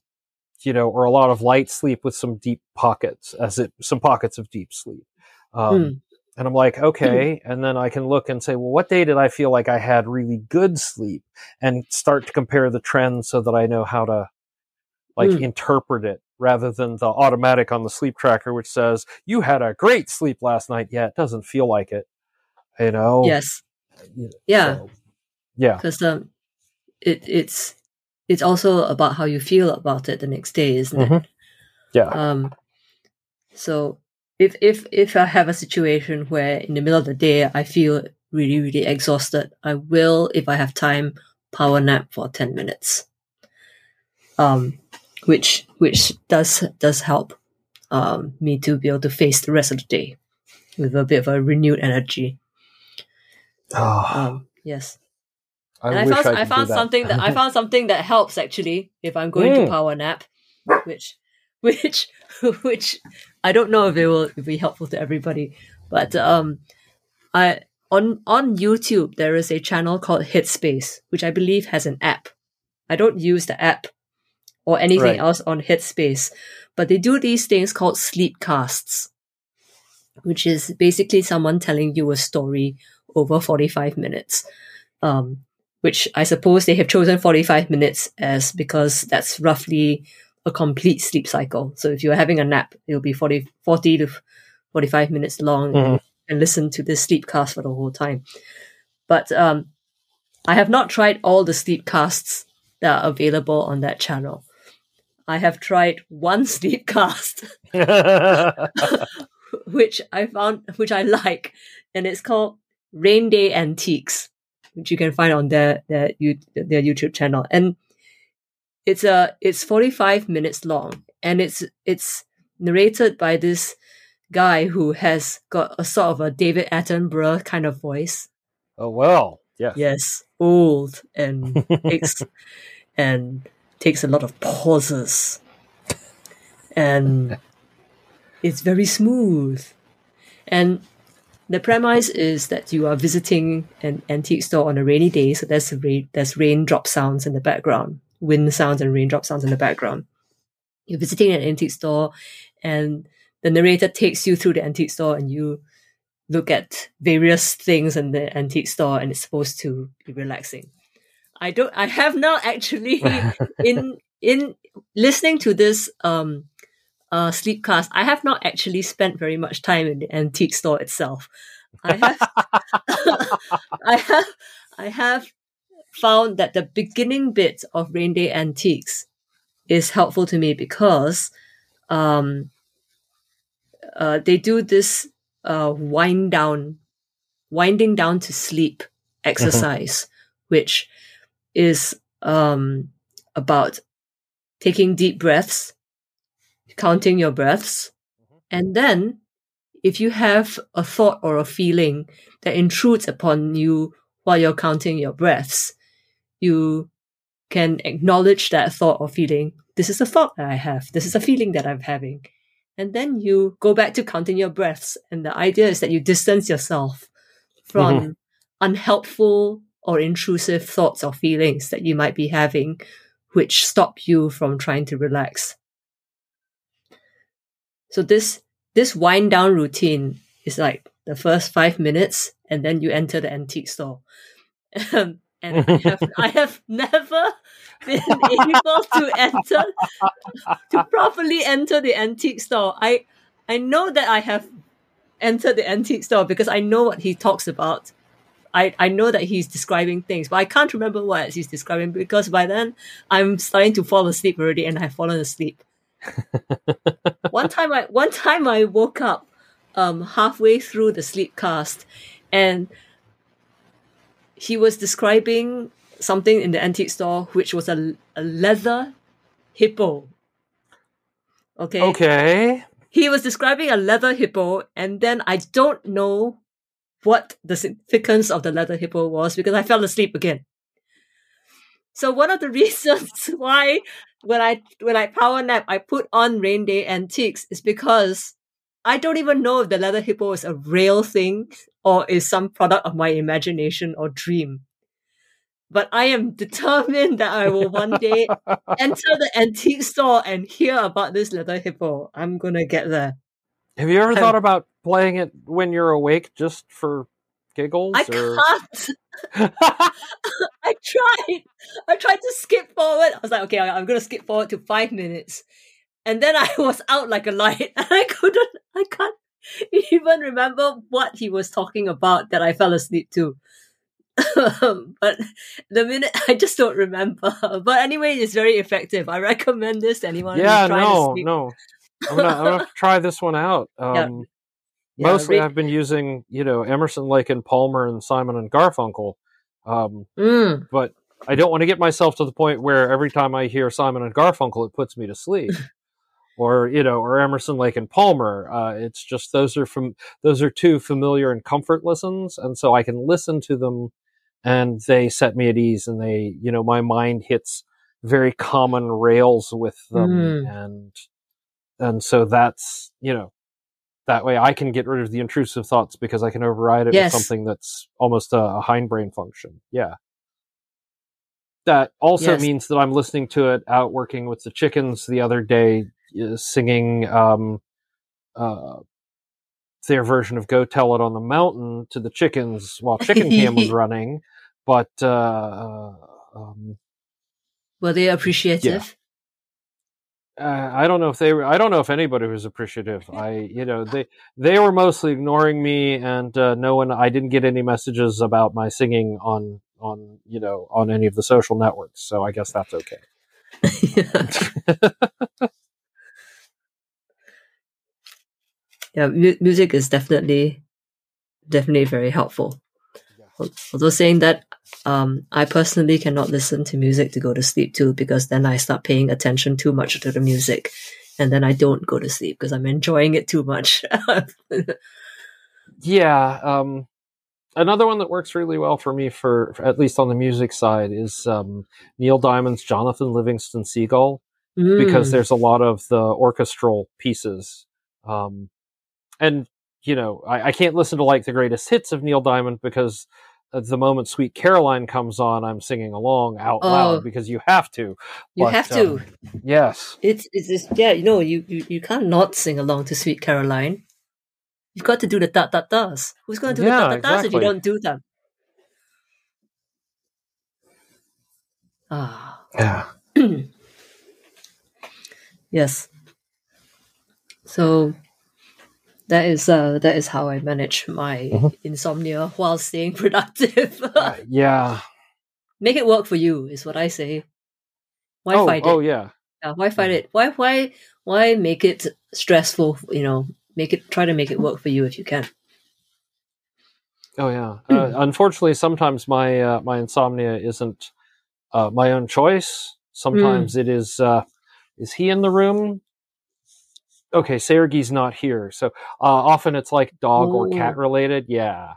A: you know, or a lot of light sleep with some deep pockets, as it some pockets of deep sleep. Um,
B: Mm.
A: And I'm like, okay. And then I can look and say, well, what day did I feel like I had really good sleep and start to compare the trends so that I know how to like
B: Mm.
A: interpret it rather than the automatic on the sleep tracker, which says you had a great sleep last night. Yeah, it doesn't feel like it, you know?
B: Yes. Yeah.
A: so, yeah.
B: because um, it it's it's also about how you feel about it the next day, isn't it?
A: Mhm. Yeah.
B: Um, so if if if I have a situation where in the middle of the day I feel really really exhausted, I will, if I have time, power nap for ten minutes. Um, which which does does help um me to be able to face the rest of the day with a bit of a renewed energy.
A: Oh,
B: Um, yes.
A: I
B: and I found
A: I,
B: I, found
A: that.
B: something that I found something that helps actually if I'm going
A: Mm.
B: to power nap, which which which I don't know if it will be helpful to everybody, but um, I on on YouTube there is a channel called Headspace, which I believe has an app. I don't use the app or anything
A: Right.
B: else on Headspace, but they do these things called sleep casts, which is basically someone telling you a story over 45 minutes. Um, which I suppose they have chosen 45 minutes as because that's roughly a complete sleep cycle. So if you're having a nap, it'll be 40, 40 to 45 minutes long
A: Mhm.
B: and listen to this sleep cast for the whole time. But um, I have not tried all the sleep casts that are available on that channel. I have tried one sleep cast, which I found, which I like, and it's called Rain Day Antiques, which you can find on their their you their YouTube channel. And it's a it's forty five minutes long, and it's it's narrated by this guy who has got a sort of a David Attenborough kind of voice.
A: oh well, yes.
B: Yes, old and takes and takes a lot of pauses, and it's very smooth. And the premise is that you are visiting an antique store on a rainy day, so there's rain, there's raindrop sounds in the background, wind sounds and raindrop sounds in the background. You're visiting an antique store, and the narrator takes you through the antique store, and you look at various things in the antique store, and it's supposed to be relaxing. I don't. I have not actually in in listening to this um uh sleepcast. I have not actually spent very much time in the antique store itself. I have I have I have found that the beginning bit of Rain Day Antiques is helpful to me because um uh they do this uh wind down winding down to sleep exercise which is um about taking deep breaths counting your breaths mm-hmm. and then if you have a thought or a feeling that intrudes upon you while you're counting your breaths, you can acknowledge that thought or feeling. This is a thought that I have. This is a feeling that I'm having. And then you go back to counting your breaths. And the idea is that you distance yourself from mm-hmm. unhelpful or intrusive thoughts or feelings that you might be having, which stop you from trying to relax. So this this wind down routine is like the first five minutes, and then you enter the antique store. And I have I have never been able to enter to properly enter the antique store. I I know that I have entered the antique store because I know what he talks about. I, I know that he's describing things, but I can't remember what he's describing because by then I'm starting to fall asleep already and I've fallen asleep one time I one time I woke up um halfway through the sleep cast and he was describing something in the antique store which was a, a leather hippo. Okay.
A: Okay.
B: He was describing a leather hippo and then I don't know what the significance of the leather hippo was because I fell asleep again. So one of the reasons why when I when I power nap I put on Rain Day Antiques is because I don't even know if the leather hippo is a real thing or is some product of my imagination or dream. but I am determined that I will one day enter the antique store and hear about this leather hippo. I'm gonna get there.
A: Have you ever
B: I'm-
A: thought about playing it when you're awake just for giggles?
B: I
A: or...
B: can't. I tried. I tried to skip forward. I was like, okay, I'm gonna skip forward to five minutes, and then I was out like a light, and I couldn't. I can't even remember what he was talking about that I fell asleep to. but the minute I just don't remember. But anyway, it's very effective. I recommend this to anyone. who's
A: yeah,
B: trying to
A: no, no. I'm gonna, I'm gonna try this one out. Um,
B: Yeah,
A: mostly,
B: read-
A: I've been using, you know, Emerson, Lake and Palmer, and Simon and Garfunkel. Um,
B: Mm.
A: but I don't want to get myself to the point where every time I hear Simon and Garfunkel, it puts me to sleep. or you know, or Emerson, Lake and Palmer. Uh, it's just those are from those are two familiar and comfort listens, and so I can listen to them, and they set me at ease, and they, you know, my mind hits very common rails with them,
B: Mm.
A: and and so that's you know. That way, I can get rid of the intrusive thoughts because I can override it
B: Yes.
A: with something that's almost a, a hindbrain function. Yeah that also
B: Yes.
A: means that I'm listening to it out working with the chickens the other day, uh, singing um, uh, their version of "Go Tell It on the Mountain" to the chickens while Chicken Cam was running. But uh, uh, um,
B: Were they appreciative?
A: Uh, I don't know if they were. I don't know if anybody was appreciative. I, you know, they they were mostly ignoring me, and uh, no one. I didn't get any messages about my singing on on you know on any of the social networks. So I guess that's okay.
B: yeah, mu- music is definitely definitely very helpful.
A: Yeah.
B: Although saying that, um, I personally cannot listen to music to go to sleep too because then I start paying attention too much to the music, and then I don't go to sleep because I'm enjoying it too much.
A: Yeah. Um, another one that works really well for me, for, for at least on the music side, is um, Neil Diamond's Jonathan Livingston Seagull, because
B: Mm.
A: there's a lot of the orchestral pieces. Um, and, you know, I, I can't listen to like the greatest hits of Neil Diamond because at the moment Sweet Caroline comes on, I'm singing along out
B: Oh.
A: loud because you have to.
B: you
A: but,
B: have to.
A: um, Yes.
B: It's, it's it's yeah, you know, you, you you can't not sing along to Sweet Caroline. You've got to do the da da das. Who's going to do
A: Yeah,
B: the da da das if you don't do them? Ah,
A: Yeah.
B: yes. So that is uh that is how I manage my
A: Mhm.
B: insomnia while staying productive.
A: Uh, yeah.
B: Make it work for you is what I say. Why
A: oh,
B: fight
A: oh,
B: it?
A: yeah.
B: Yeah, why fight it? Why why why make it stressful? You know, make it try to make it work for you if you can.
A: Oh yeah. Uh, unfortunately, sometimes my uh, my insomnia isn't uh, my own choice. Sometimes it is. Uh, is he in the room? Okay, Sergey's not here. So uh, often it's like dog or cat related. Yeah.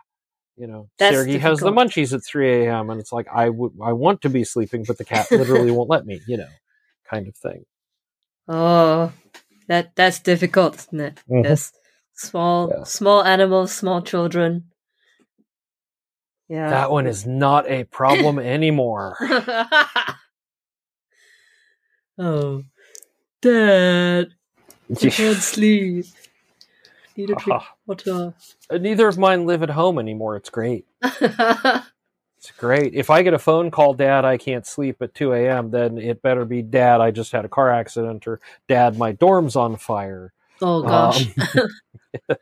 A: You know,
B: That's
A: Sergey has the munchies at 3 a.m. and it's like I would I want to be sleeping, but the cat literally won't let me. You know, kind of thing.
B: Oh, that that's difficult, isn't it?
A: Mhm.
B: Yes, small
A: Yeah.
B: small animals, small children. Yeah,
A: That one is not a problem anymore.
B: oh, Dad, I can't sleep. Need to drink water.
A: Neither of mine live at home anymore. It's great. It's great. If I get a phone call, Dad, I can't sleep at 2 a.m., then it better be Dad, I just had a car accident, or Dad, my dorm's on fire.
B: oh gosh,
A: Um,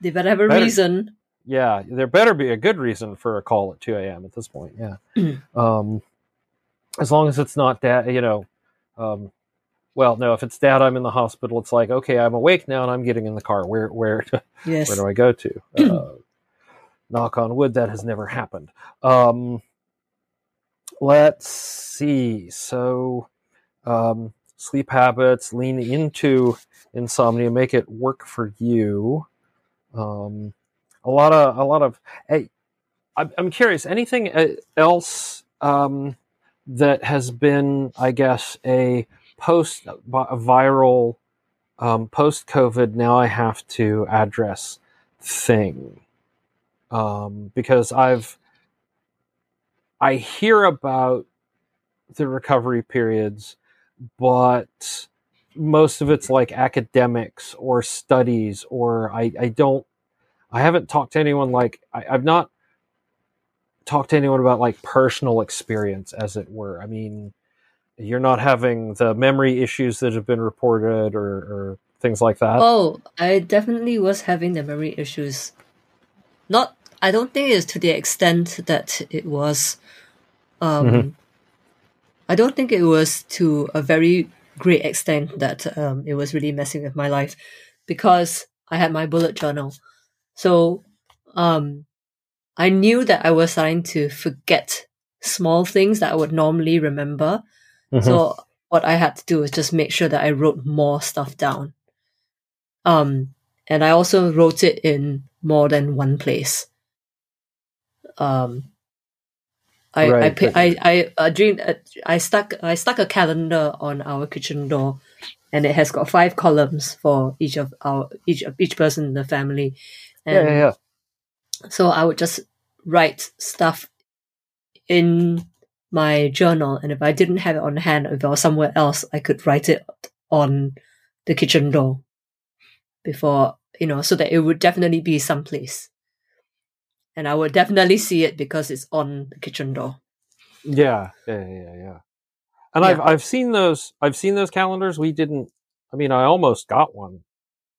B: they better have a
A: better-
B: reason.
A: yeah, there better be a good reason for a call at 2 a.m. at this point. Yeah. um, as long as it's not Dad, you know. Um, well, no, if it's Dad, I'm in the hospital. It's like, okay, I'm awake now, and I'm getting in the car. Where, where,
B: Yes.
A: where do I go to? Uh, knock on wood, that has never happened. Um, let's see. So, um, sleep habits, lean into insomnia, make it work for you. Um, a lot of, a lot of. Hey, I'm, I'm curious. Anything uh, else um, that has been, I guess, a post viral, um, post COVID? Now I have to address thing um, because I've I hear about the recovery periods, but most of it's like academics or studies, or I, I don't, I haven't talked to anyone like, I, I've not talked to anyone about like personal experience, as it were. I mean, you're not having the memory issues that have been reported or, or things like that.
B: Oh, I definitely was having the memory issues. Not, I don't think it's to the extent that it was. Um,
A: Mm-hmm.
B: I don't think it was to a very great extent that um, it was really messing with my life, because I had my bullet journal. So, um, I knew that I was starting to forget small things that I would normally remember.
A: Mhm.
B: So what I had to do was just make sure that I wrote more stuff down. Um, and I also wrote it in more than one place. Um, I I
A: Right.
B: I I uh, during uh, I stuck I stuck a calendar on our kitchen door, and it has got five columns for each of our each of each person in the family.
A: yeah, yeah, yeah.
B: so I would just write stuff in my journal, and if I didn't have it on hand, if I was somewhere else, I could write it on the kitchen door before you know, so that it would definitely be someplace, and I would definitely see it because it's on the kitchen door.
A: Yeah, yeah, yeah, yeah. And
B: Yeah.
A: I've I've seen those I've seen those calendars. We didn't. I mean, I almost got one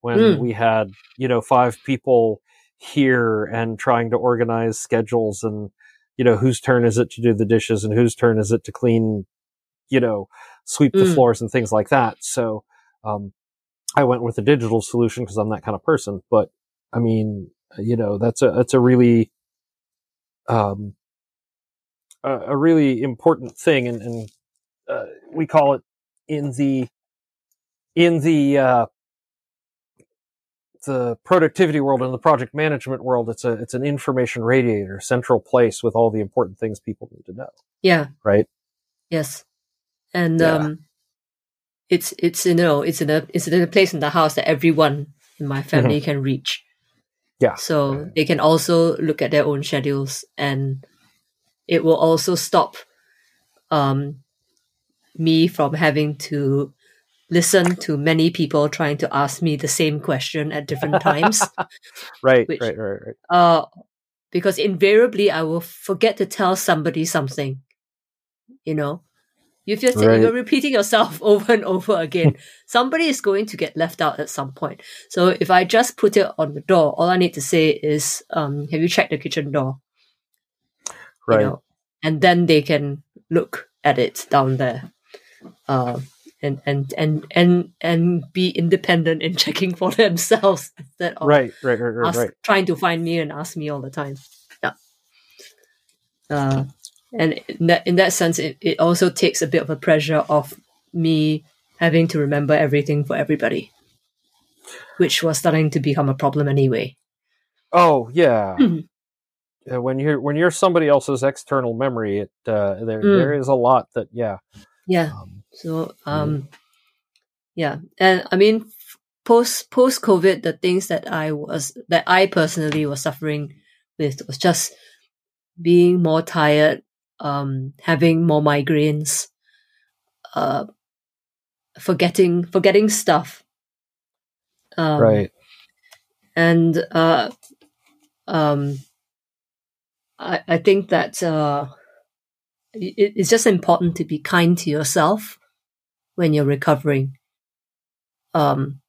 A: when
B: Mm.
A: we had you know five people here and trying to organize schedules and you know whose turn is it to do the dishes and whose turn is it to clean, you know, sweep the
B: Mm.
A: floors and things like that. So um, I went with a digital solution because I'm that kind of person. But I mean, you know, that's a that's a really um, a, a really important thing, and, and uh, we call it in the in the uh, the productivity world and the project management world. It's a it's an information radiator, central place with all the important things people need to know.
B: Yeah.
A: Right.
B: Yes. And
A: Yeah.
B: um, it's it's you know it's in a it's in a place in the house that everyone in my family can reach.
A: Mm-hmm. Yeah.
B: So they can also look at their own schedules, and it will also stop um, me from having to listen to many people trying to ask me the same question at different times.
A: Right.
B: Which-
A: right. Right. Right.
B: uh, because invariably I will forget to tell somebody something. You know, if you're,
A: Right.
B: you're repeating yourself over and over again, somebody is going to get left out at some point. So if I just put it on the door, all I need to say is, um, "Have you checked the kitchen door?"
A: Right.
B: You know, and then they can look at it down there. Uh, and, and, and, and, and be independent in checking for themselves instead of
A: Right. Right. Right. Right.
B: ask,
A: Right.
B: trying to find me and ask me all the time. Yeah. Uh, and in that, in that sense, it, it also takes a bit of a pressure off me having to remember everything for everybody, which was starting to become a problem anyway.
A: Oh yeah.
B: Mhm.
A: Uh, when you're when you're somebody else's external memory, it uh, there
B: Mm.
A: there is a lot that yeah.
B: Yeah.
A: Um,
B: So, um, yeah, and I mean, post post COVID, the things that I was that I personally was suffering with was just being more tired, um, having more migraines, uh, forgetting forgetting stuff, um,
A: right.
B: and uh, um, I I think that uh, it, it's just important to be kind to yourself when you're recovering. Um,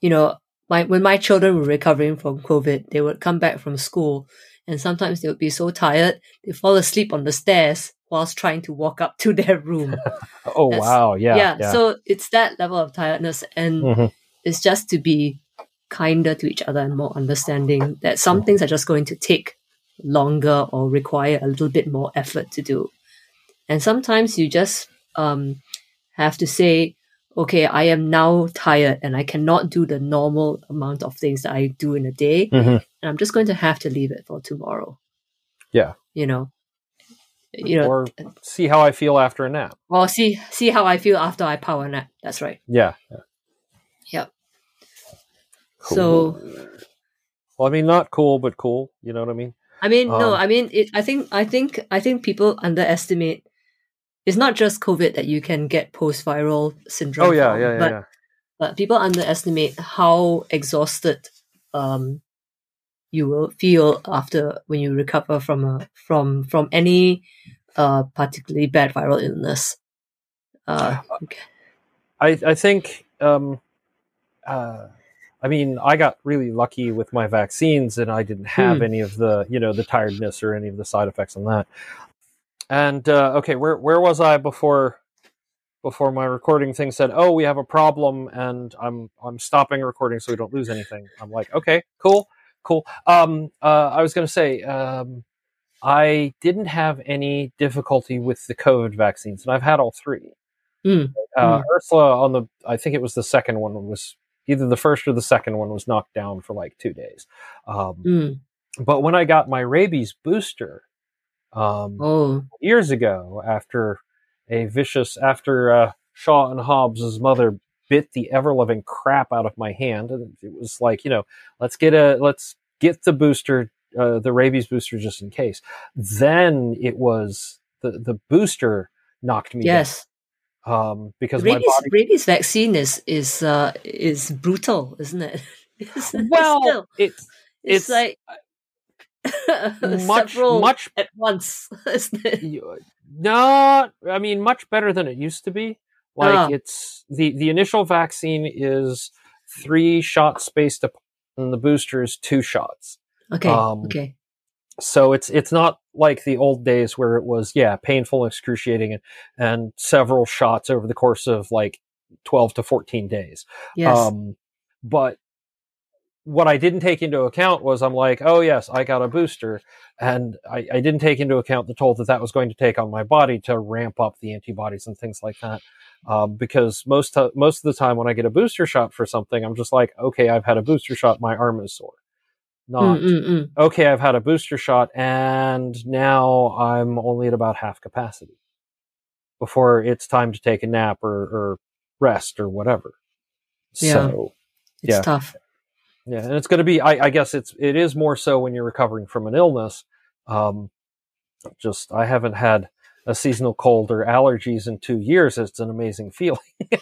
B: you know, my when my children were recovering from COVID, they would come back from school, and sometimes they would be so tired they fall asleep on the stairs whilst trying to walk up to their room.
A: Oh
B: That's-
A: wow. Yeah. Yeah.
B: So it's that level of tiredness, and
A: Mhm.
B: it's just to be kinder to each other and more understanding that some things are just going to take longer or require a little bit more effort to do. And sometimes you just um, have to say, okay, I am now tired and I cannot do the normal amount of things that I do in a day.
A: Mhm.
B: And I'm just going to have to leave it for tomorrow.
A: Yeah.
B: You know, you know,
A: or see how I feel after a nap.
B: or see see how I feel after I power nap. That's right.
A: Yeah.
B: Yep.
A: Cool.
B: So
A: well, I mean, not cool, but cool. You know what I mean?
B: I mean, no,
A: Um,
B: I mean, it, I think, I think, I think people underestimate. It's not just COVID that you can get post-viral syndrome.
A: Oh yeah,
B: from,
A: yeah, yeah,
B: but,
A: yeah.
B: but people underestimate how exhausted um you will feel after when you recover from a from from any uh particularly bad viral illness. Uh, okay.
A: I I think um, uh, I mean I got really lucky with my vaccines and I didn't have
B: Hmm.
A: any of the you know the tiredness or any of the side effects on that. And uh, okay, where where was I before before my recording thing said, "Oh, we have a problem," and I'm I'm stopping recording so we don't lose anything. I'm like, okay, cool, cool. Um, uh, I was going to say. Um, I didn't have any difficulty with the COVID vaccines, and I've had all three.
B: Mm,
A: Uh,
B: Mm.
A: Ursula on the, I think it was the second one was either the first or the second one was knocked down for like two days. Um,
B: mm.
A: But when I got my rabies booster um,
B: Oh,
A: years ago, after a vicious, after uh, Shaw and Hobbs's mother bit the ever loving crap out of my hand, and it was like, you know, let's get a, let's get the booster, uh, the rabies booster just in case. Then it was the the booster knocked me
B: yes.
A: Um, because my
B: Rabies,
A: body
B: rabies vaccine is is uh is brutal, isn't it? It's-
A: well
B: still-
A: it's
B: it's,
A: it's
B: like
A: much much
B: at once, isn't it?
A: not i mean much better than it used to be like
B: Ah.
A: it's the the initial vaccine is three shots spaced apart and the booster is two shots
B: Okay,
A: Um,
B: okay,
A: so it's it's not like the old days where it was yeah painful and excruciating and, and several shots over the course of like 12 to 14 days
B: yes,
A: Um, but what I didn't take into account was I'm like, oh yes, I got a booster, and I, I didn't take into account the toll that that was going to take on my body to ramp up the antibodies and things like that. Um, because most to- most of the time when I get a booster shot for something, I'm just like, okay, I've had a booster shot, my arm is sore. Not
B: Mm, mm, mm.
A: okay, I've had a booster shot, and now I'm only at about half capacity before it's time to take a nap or, or rest or whatever.
B: Yeah.
A: So
B: it's
A: yeah.
B: tough.
A: yeah, and it's going to be. I, I guess it's it is more so when you're recovering from an illness. Um, just I haven't had a seasonal cold or allergies in two years. It's an amazing feeling.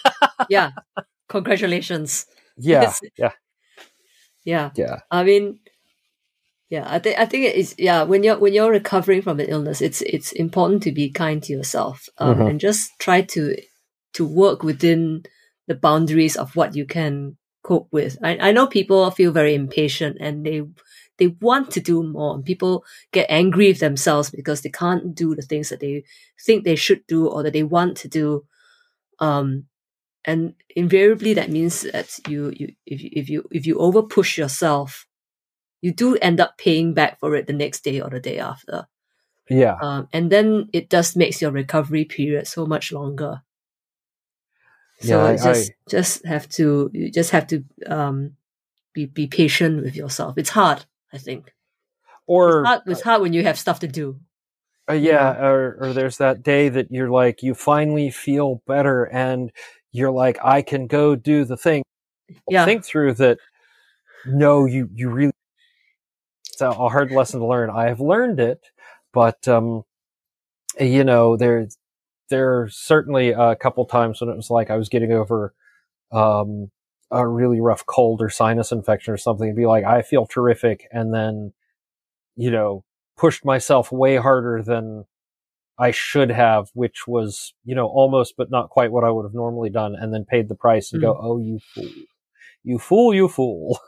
B: Yeah, congratulations.
A: Yeah,
B: Yes.
A: yeah,
B: Yeah,
A: yeah,
B: I mean, yeah, I think I think it is. Yeah, when you're when you're recovering from an illness, it's it's important to be kind to yourself um,
A: Mhm.
B: and just try to to work within the boundaries of what you can cope with. I, I know people feel very impatient and they they want to do more. And people get angry with themselves because they can't do the things that they think they should do or that they want to do. Um, and invariably that means that you, you if you if you if you over push yourself, you do end up paying back for it the next day or the day after.
A: yeah.
B: Um, and then it just makes your recovery period so much longer. So
A: Yeah, I-
B: you just just have to you just have to um be be patient with yourself. It's hard, I think.
A: Or
B: It's hard, it's hard when you have stuff to do.
A: Uh, yeah, or, or there's that day that you're like, you finally feel better and you're like, I can go do the thing.
B: Yeah.
A: Think through that. No, you, you really, a, a hard lesson to learn. I have learned it, but, um, you know, there's, there are certainly a couple times when it was like I was getting over, um, a really rough cold or sinus infection or something and be like, I feel terrific. And then, you know, pushed myself way harder than I should have, which was, you know, almost but not quite what I would have normally done, and then paid the price and go, oh, you fool. You fool, you fool.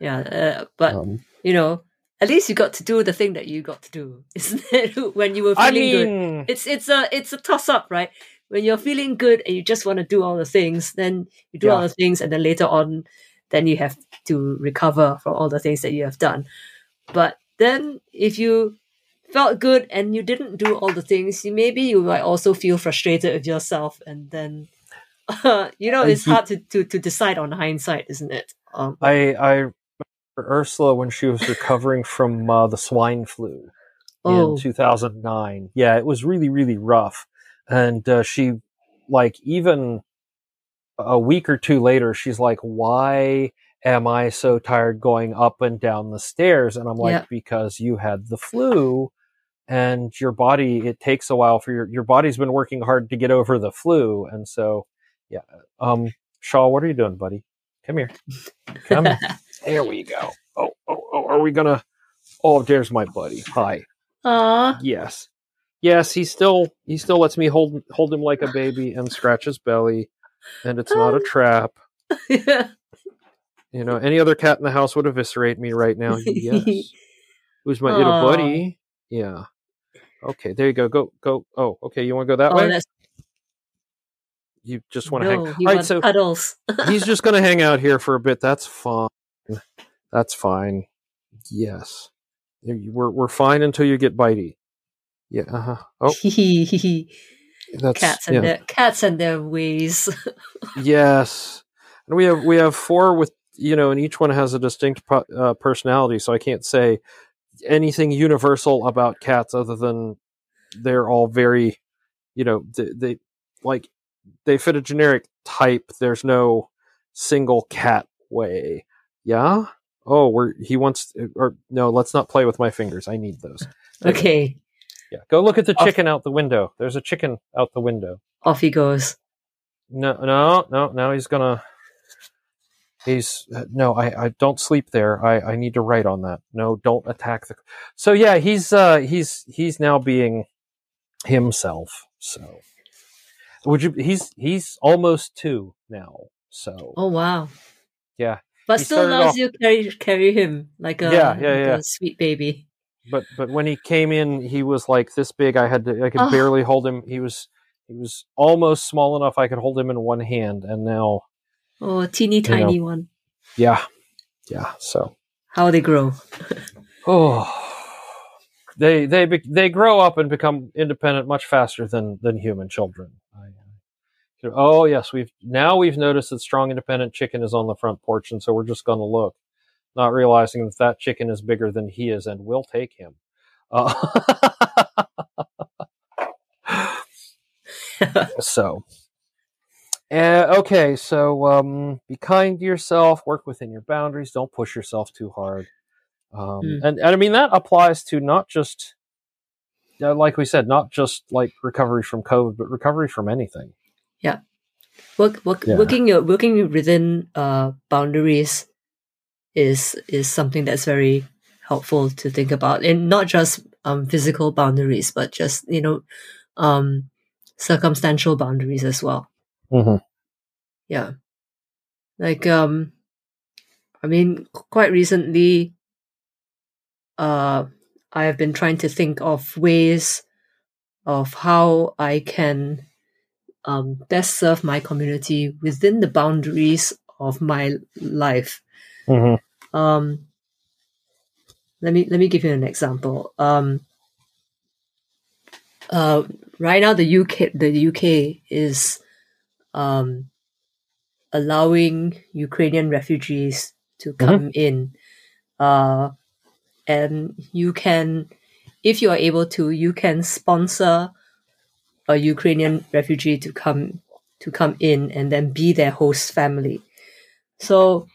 B: Yeah, uh, but
A: Um,
B: you know, at least you got to do the thing that you got to do, isn't it? when you were
A: I
B: feeling good. It's it's a it's a toss up, right? When you're feeling good and you just want to do all the things, then you do all the things, and then later on, then you have to recover from all the things that you have done. But then, if you felt good and you didn't do all the things, you maybe you might also feel frustrated with yourself, and then, you know,
A: Uh,
B: it's hard to, to to decide on hindsight, isn't it? Um,
A: I, I Ursula when she was recovering from uh, the swine flu
B: oh,
A: in 2009. Yeah, it was really, really rough. And uh, she, like, even a week or two later, she's like, why am I so tired going up and down the stairs? And I'm like,
B: Yeah.
A: because you had the flu and your body, it takes a while for your, your body's been working hard to get over the flu. And so, yeah. Um, Shaw, what are you doing, buddy? Come here. Come. there we go. Oh, oh, oh, are we gonna? Oh, there's my buddy. Hi.
B: Ah.
A: Yes. Yes, he still he still lets me hold hold him like a baby and scratch his belly, and it's not a trap. yeah. You know, any other cat in the house would eviscerate me right now. Yes. Who's my little buddy? Yeah. Okay, there you go. Go go. Oh, okay. You want to go that
B: oh,
A: way?
B: that's
A: You just want to
B: no,
A: hang. All right, so
B: cuddles.
A: he's just going to hang out here for a bit. That's fine. That's fine. Yes, we're we're fine until you get bitey. Yeah. Uh-huh. Oh, that's
B: cats and
A: yeah.
B: their cats and their ways.
A: Yes, and we have we have four with you know, and each one has a distinct uh, personality. So I can't say anything universal about cats other than they're all very, you know, they, they like they fit a generic type. There's no single cat way. Yeah. Oh, we're he wants or no. Let's not play with my fingers. I need those.
B: okay,
A: Yeah. Go look at the
B: Off-
A: chicken out the window. There's a chicken out the window.
B: off he goes.
A: No, no, no. Now he's gonna. He's no. I, I don't sleep there. I, I need to write on that. No, don't attack the. So yeah, he's uh he's he's now being himself. So would you? He's he's almost two now. So
B: Oh wow!
A: yeah,
B: But
A: He
B: still allows
A: off-
B: you carry carry him like a um,
A: Yeah, yeah,
B: like
A: yeah.
B: sweet baby.
A: but but when he came in, he was like this big. I had to. I could
B: Oh.
A: barely hold him. He was he was almost small enough I could hold him in one hand, and now
B: Oh, a teeny tiny one.
A: yeah, yeah. So
B: How they grow?
A: Oh, they they they grow up and become independent much faster than than human children. Oh yes, we've now we've noticed that strong independent chicken is on the front porch, and so we're just going to look, not realizing that that chicken is bigger than he is, and we'll take him. Uh, so. Uh, okay, so um, be kind to yourself. Work within your boundaries. Don't push yourself too hard. Um,
B: Mm.
A: and, and I mean that applies to not just, uh, like we said, not just like recovery from COVID, but recovery from anything.
B: Work, work,
A: Yeah.
B: Working your working within uh, boundaries is is something that's very helpful to think about, and not just um, physical boundaries, but just you know um, circumstantial boundaries as well.
A: Mm-hmm.
B: Yeah, like um, I mean, quite recently, uh, I have been trying to think of ways of how I can um, best serve my community within the boundaries of my life.
A: Mm-hmm.
B: Um, let me let me give you an example. Um, uh, right now, the UK the UK is um, allowing Ukrainian refugees to come in, uh, and you can, if you are able to, you can sponsor a Ukrainian refugee to come to come in and then be their host family. So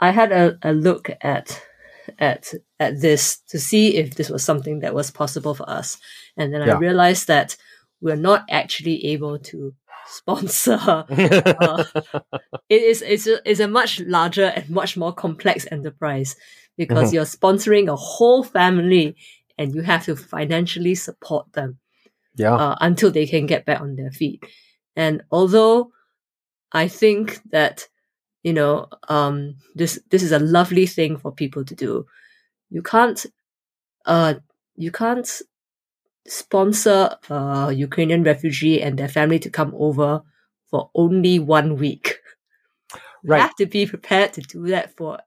B: I had a, a look at at at this to see if this was something that was possible for us. And then
A: Yeah.
B: I realized that we're not actually able to sponsor Uh, it is it's a, it's a much larger and much more complex enterprise because you're sponsoring a whole family and you have to financially support them
A: yeah.
B: uh, until they can get back on their feet. And although I think that you know um, this this is a lovely thing for people to do, you can't uh, you can't sponsor a Ukrainian refugee and their family to come over for only one week. You have to be prepared to do that for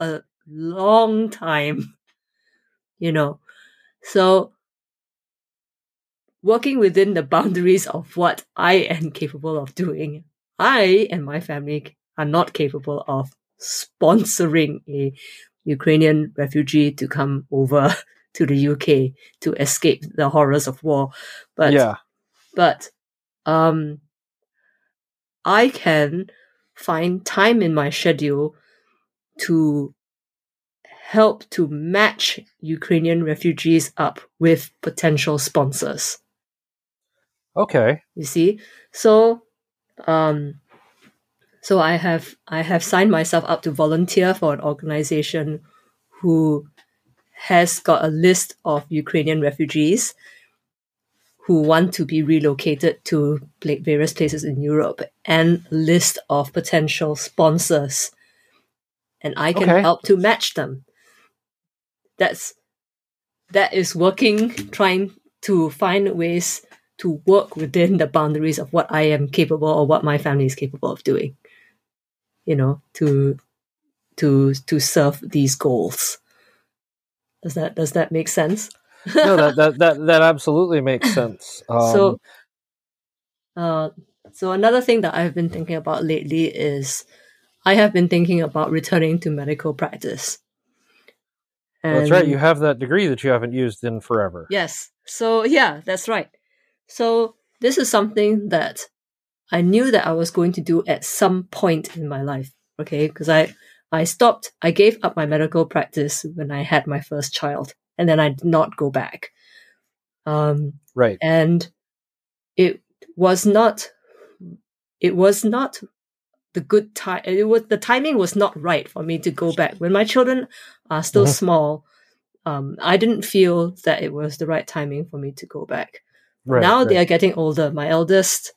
B: a long time. You know, so working within the boundaries of what I am capable of doing, I and my family are not capable of sponsoring a Ukrainian refugee to come over to the UK to escape the horrors of war. But
A: yeah.
B: but um I can find time in my schedule to help to match Ukrainian refugees up with potential sponsors.
A: Okay.
B: You see, so um, so I have I have signed myself up to volunteer for an organization who has got a list of Ukrainian refugees who want to be relocated to various places in Europe and a list of potential sponsors. And I can
A: Okay.
B: help to match them. That's that is working, trying to find ways to work within the boundaries of what I am capable or what my family is capable of doing. You know, to to to serve these goals. Does that does that make sense?
A: No, that, that that that absolutely makes sense. Um,
B: so uh, so another thing that I've been thinking about lately is I have been thinking about returning to medical practice.
A: that's right. You have that degree that you haven't used in forever.
B: Yes. So yeah, that's right. So this is something that I knew that I was going to do at some point in my life. Okay, because I I stopped. I gave up my medical practice when I had my first child, and then I did not go back. Um,
A: Right.
B: and it was not. It was not the good time. It was the timing was not right for me to go back when my children are still
A: Mhm.
B: small. Um, I didn't feel that it was the right timing for me to go back
A: Right.
B: now
A: right.
B: they are getting older. My eldest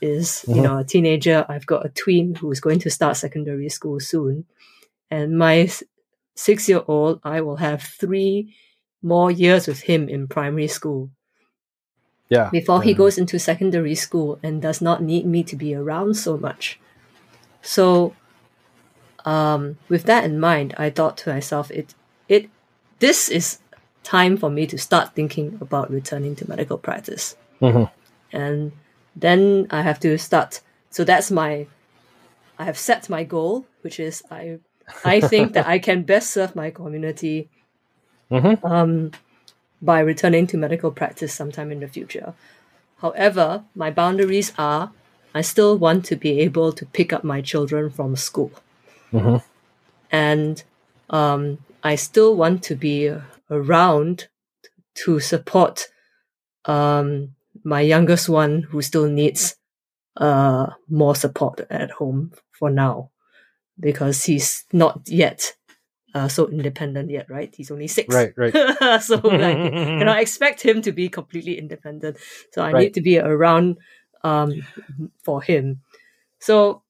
B: is, you
A: Mhm.
B: know, a teenager. I've got a twin who is going to start secondary school soon. And my six year old, I will have three more years with him in primary school
A: yeah.
B: before he goes into secondary school and does not need me to be around so much. So, um, with that in mind, I thought to myself, it, it, this is time for me to start thinking about returning to medical practice.
A: Mhm.
B: And then I have to start. So that's my, I have set my goal, which is I, I think that I can best serve my community
A: Mhm.
B: um, by returning to medical practice sometime in the future. However, my boundaries are I still want to be able to pick up my children from school.
A: Mhm.
B: And um, I still want to be around to support um, my youngest one who still needs uh, more support at home for now because he's not yet uh, so independent yet, right? He's only six.
A: Right. Right.
B: so like cannot expect him to be completely independent. So I
A: Right.
B: need to be around um, for him. So,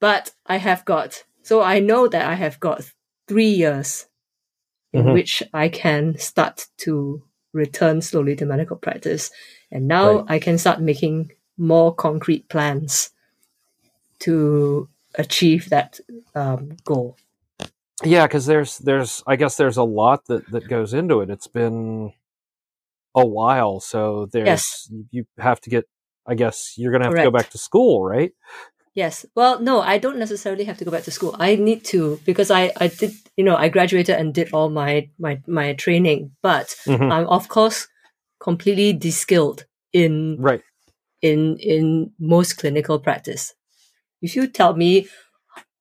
B: but I have got, so I know that I have got three years in
A: Mhm.
B: which I can start to return slowly to medical practice. And now
A: Right.
B: I can start making more concrete plans to achieve that um, goal.
A: yeah because there's there's i guess there's a lot that that goes into it it's been a while so there's
B: Yes.
A: you have to get i guess you're gonna have to go back to school right
B: Yes. Well, no, I don't necessarily have to go back to school. I need to because I, I did you know I graduated and did all my my my training, but
A: Mhm.
B: I'm of course completely de-skilled in
A: right
B: in in most clinical practice. If you tell me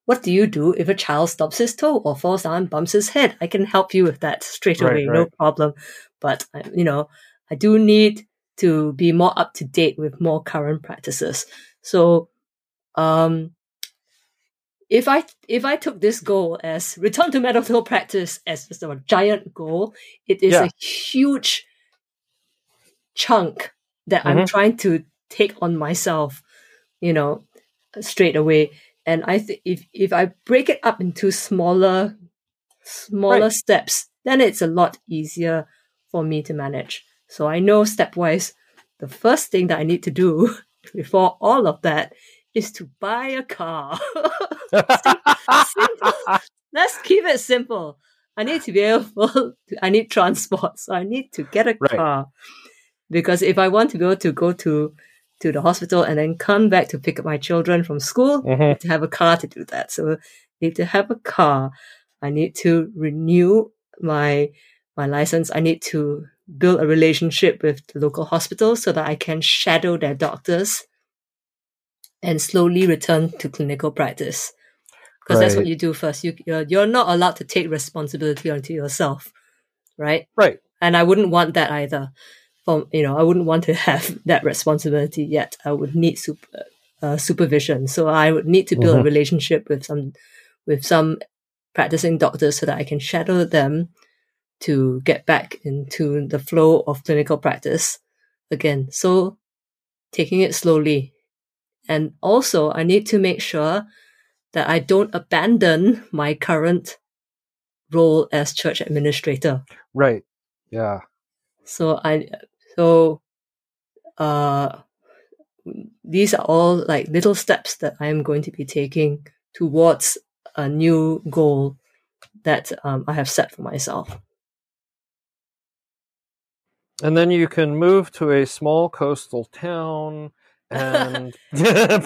B: what do you do if a child stumps his toe or falls down and bumps his head, I can help you with that straight
A: Right,
B: away, no problem. But I- you know, I do need to be more up to date with more current practices. So, um, if I if I took this goal as return to medical practice as just a giant goal, it is
A: Yeah.
B: a huge chunk that I'm
A: Mhm.
B: trying to take on myself, you know, straight away. And I think if if I break it up into smaller smaller
A: Right.
B: steps, then it's a lot easier for me to manage. So I know stepwise, the first thing that I need to do before all of that is to buy a car. Simple. Let's keep it simple. I need to be able to, I need transport. So I need to get a
A: Right.
B: car. Because if I want to be able to go to to the hospital and then come back to pick up my children from school, I
A: Mhm.
B: need to have a car to do that. So I need to have a car. I need to renew my my license. I need to build a relationship with the local hospital so that I can shadow their doctors and slowly return to clinical practice. because that's what you do first. You you're, you're not allowed to take responsibility onto yourself, right?
A: Right.
B: And I wouldn't want that either. From you know, I wouldn't want to have that responsibility yet. I would need super, uh, supervision, so I would need to build a
A: Mhm.
B: relationship with some with some practicing doctors so that I can shadow them to get back into the flow of clinical practice again. So taking it slowly. And also, I need to make sure that I don't abandon my current role as church administrator.
A: Right. Yeah.
B: So I, so, uh, these are all like little steps that I am going to be taking towards a new goal that um, I have set for myself.
A: And then you can move to a small coastal town and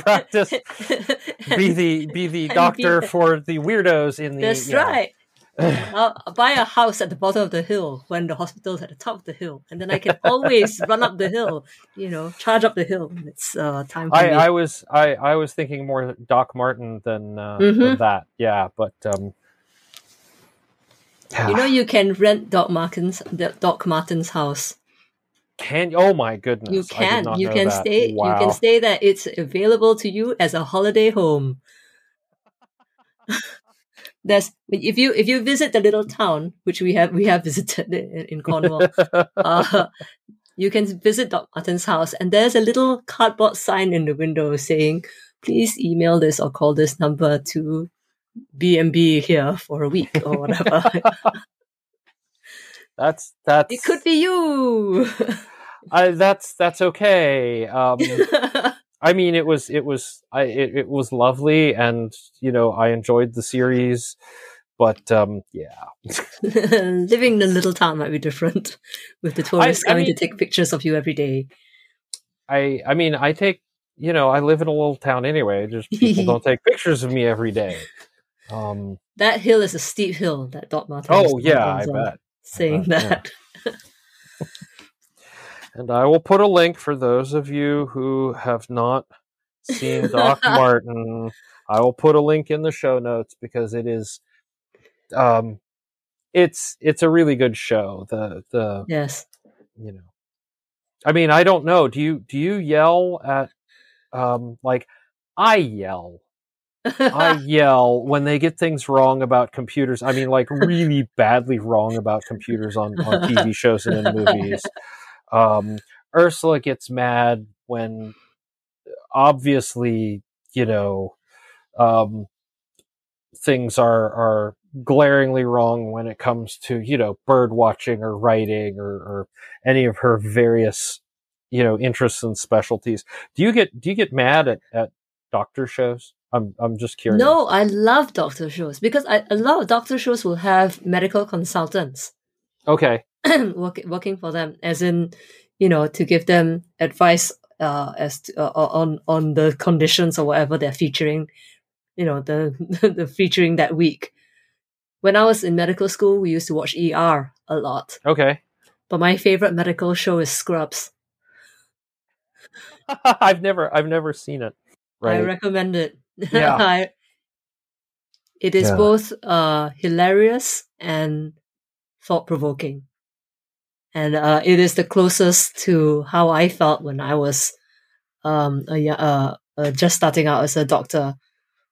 A: practice be the be the
B: And be
A: doctor
B: the-
A: for the weirdos in the
B: That's
A: yeah.
B: right. I'll, buy a house at the bottom of the hill when the hospital's at the top of the hill, and then I can always run up the hill. You know, charge up the hill. when It's uh, time for
A: I,
B: me.
A: I was I, I was thinking more Doc Martin than, uh, than
B: Mhm.
A: that. Yeah, but um, yeah.
B: you know, you can rent Doc Martin's Doc Martin's house.
A: Can oh my goodness,
B: You can, you can
A: that.
B: stay,
A: Wow.
B: you can stay there. It's available to you as a holiday home. There's if you if you visit the little town which we have we have visited in, Cornwall, uh, you can visit Doc Martin's house, and there's a little cardboard sign in the window saying, "Please email this or call this number to B&B here for a week or whatever."
A: that's that's
B: it could be you.
A: I, that's that's okay. Um, I mean, it was it was I it, it was lovely, and you know I enjoyed the series, but um, yeah,
B: Living in a little town might be different, with the tourists
A: I
B: coming
A: mean-
B: to take pictures of you every day.
A: I I mean I take you know I live in a little town anyway. Just people don't take pictures of me every day. Um,
B: That hill is a steep hill that Doc Martin.
A: oh yeah, I bet.
B: Saying
A: yeah.
B: that.
A: And I will put a link for those of you who have not seen Doc Martin. I will put a link in the show notes because it is, um, it's it's a really good show. The the
B: Yes.
A: you know, I mean, I don't know. Do you do you yell at, um, like I yell. I yell when they get things wrong about computers. I mean, like really badly wrong about computers on, on TV shows and in movies. Um, Ursula gets mad when obviously, you know, um, things are, are glaringly wrong when it comes to, you know, bird watching or writing or, or any of her various, you know, interests and specialties. Do you get, do you get mad at, at doctor shows? I'm, I'm just curious.
B: No, I love doctor shows because I, a lot of doctor shows will have medical consultants
A: Okay.
B: work, working for them, as in, you know, to give them advice uh, as to, uh, on on the conditions or whatever they're featuring, you know, the the featuring that week. When I was in medical school, we used to watch ER a lot,
A: Okay.
B: but my favorite medical show is Scrubs.
A: I've never, I've never seen it.
B: I recommend it.
A: Yeah.
B: I- it is
A: Yeah.
B: both uh, hilarious and thought provoking. And uh, it is the closest to how I felt when I was um, a, uh, uh, just starting out as a doctor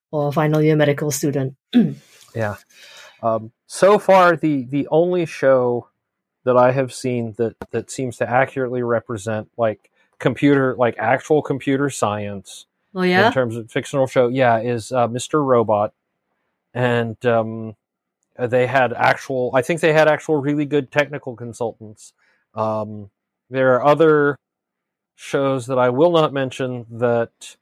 B: or final year medical student.
A: Yeah. Um, so far, the the only show that I have seen that that seems to accurately represent like computer, like actual computer science
B: Oh, yeah?
A: in terms of fictional show, yeah, is uh, Mr. Robot, and um, uh, they had actual. I think they had actual really good technical consultants. Um, there are other shows that I will not mention that.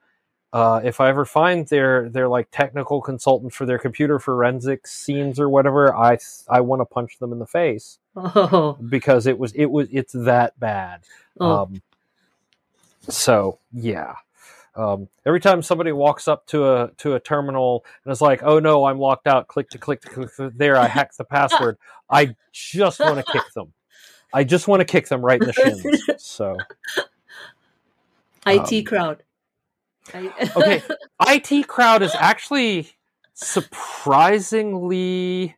A: Uh, if I ever find their their like technical consultant for their computer forensics scenes or whatever, I I want to punch them in the face
B: Oh,
A: because it was it was it's that bad.
B: oh.
A: Um, so yeah. Um, every time somebody walks up to a to a terminal and is like, "Oh no, I'm locked out," click to click to click to, there, I hacked the password. I just want to kick them. I just want to kick them right in the shins. So
B: IT
A: um,
B: crowd.
A: Okay, IT crowd is actually surprisingly,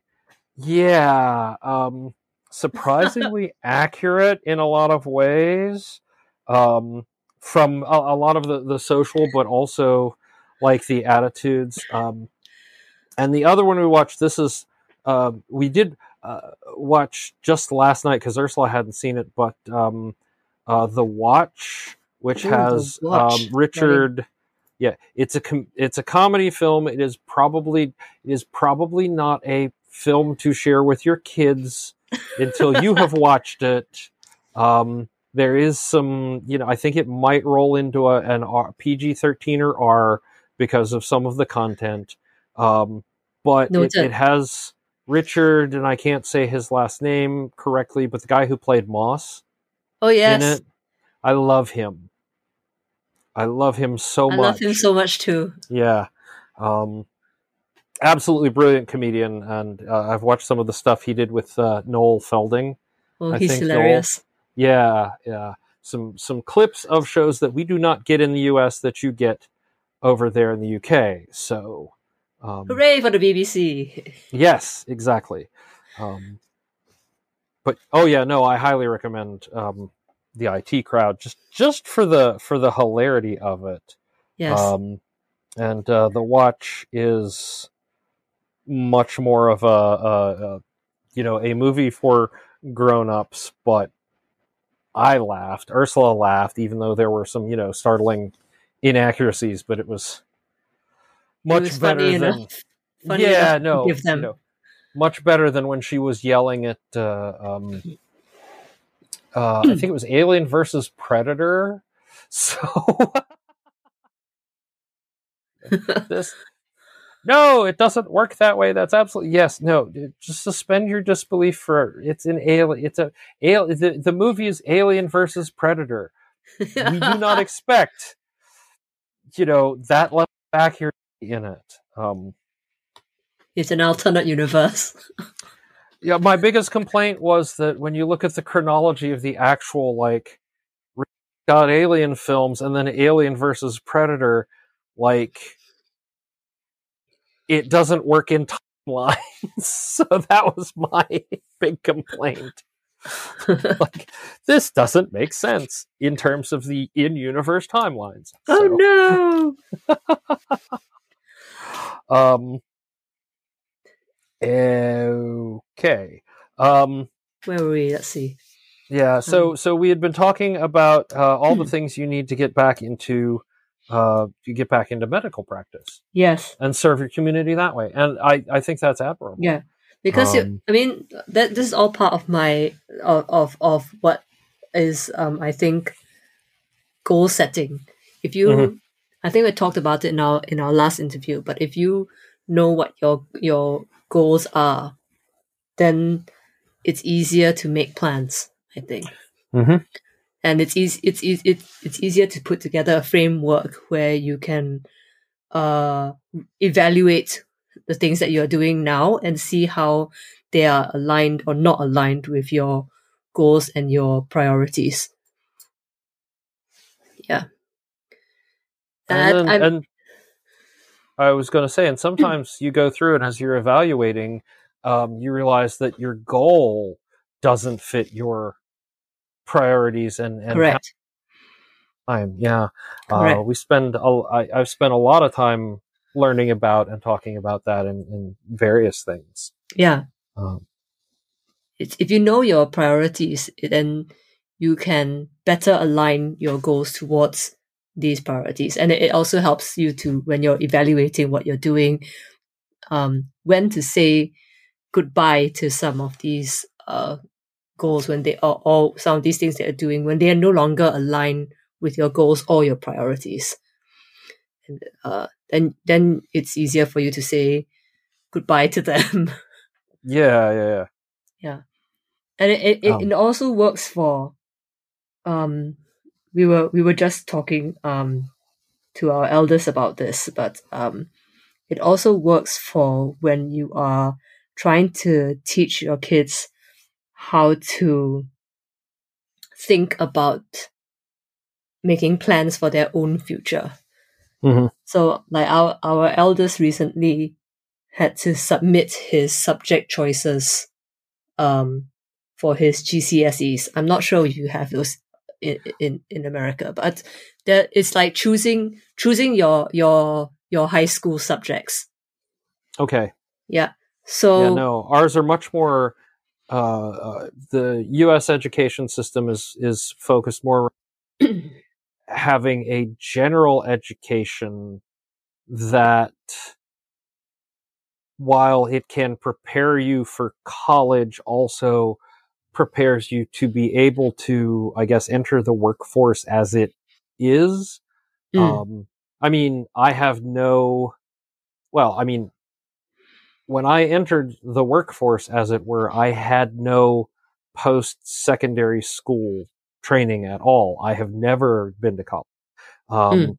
A: yeah, um, surprisingly accurate in a lot of ways. Um, from a, a, lot of the, the social, but also like the attitudes. Um, and the other one we watched, this is, uh, we did uh, watch just last night because Ursula hadn't seen it, but um, uh, The Watch, which Ooh, has watch. Um, Richard. Yeah, it's a com- it's a comedy film. It is probably it is probably not a film to share with your kids until you have watched it. Um, there is some, you know, I think it might roll into a, an R, PG thirteen or R because of some of the content. Um, but no, it, it, has Richard, and I can't say his last name correctly, but the guy who played Moss.
B: Oh yes,
A: I love him. I love him so
B: I
A: much. I
B: love him so much too.
A: Yeah. Um, absolutely brilliant comedian, and uh, I've watched some of the stuff he did with uh, Noel Fielding.
B: Oh, I he's hilarious. Noel,
A: yeah, yeah. Some some clips of shows that we do not get in the U.S. that you get over there in the U.K. So,
B: um, hooray for the BBC!
A: yes, exactly. Um, but oh yeah, no, I highly recommend um, the IT crowd just just for the for the hilarity of it.
B: Yes. Um,
A: and uh, the watch is much more of a, a, a you know a movie for grown-ups but I laughed. Ursula laughed, even though there were some, you know, startling inaccuracies. But it was much was better than. yeah, no, give them. You know, much better than when she was yelling at. Uh, um, uh, I think it was Alien versus Predator. So this no, it doesn't work that way. That's absolutely yes. No, just suspend your disbelief for it's an alien. It's a alien. The, the movie is Alien versus Predator. we do not expect, you know, that level of accuracy in it. Um,
B: it's an alternate universe.
A: yeah, my biggest complaint was that when you look at the chronology of the actual like got Alien films and then Alien versus Predator, like it doesn't work in timelines. so that was my big complaint. like this doesn't make sense in terms of the in-universe timelines.
B: Oh so.
A: no. um okay. Um
B: where were we? Let's see.
A: Yeah, so um, so we had been talking about uh, all the things you need to get back into uh, you get back into medical practice.
B: Yes.
A: And serve your community that way. And I, I think that's admirable.
B: Yeah. Because um, I mean that this is all part of my of of, of what is um, I think goal setting. If you mm-hmm. I think we talked about it in our in our last interview, but if you know what your your goals are, then it's easier to make plans, I think.
A: Mm-hmm
B: and it's easy it's easy it's, it's easier to put together a framework where you can uh evaluate the things that you're doing now and see how they are aligned or not aligned with your goals and your priorities. Yeah.
A: And, and, and i was going to say and sometimes you go through and as you're evaluating um, you realize that your goal doesn't fit your priorities and, and
B: correct
A: time. Yeah, uh, we spend. A, I, I've spent a lot of time learning about and talking about that in, in various things.
B: Yeah. Um, it's, if you know your priorities, then you can better align your goals towards these priorities, and it, it also helps you to when you're evaluating what you're doing, um, when to say goodbye to some of these uh, goals when they are all some of these things they are doing when they are no longer aligned with your goals or your priorities. And uh, then then it's easier for you to say goodbye to them.
A: Yeah yeah yeah.
B: Yeah. And it it, um. it also works for um we were we were just talking um to our elders about this but um it also works for when you are trying to teach your kids how to think about making plans for their own future.
A: Mm-hmm.
B: So, like our our elders recently had to submit his subject choices um, for his GCSEs. I'm not sure if you have those in in, in America, but that it's like choosing choosing your your your high school subjects.
A: Okay.
B: Yeah. So
A: yeah, no, ours are much more. Uh, uh, the U.S. education system is is focused more having a general education that while it can prepare you for college also prepares you to be able to i guess enter the workforce as it is
B: Mm.
A: um i mean i have no well i mean when i entered the workforce as it were i had no post secondary school training at all i have never been to college um
B: Mm.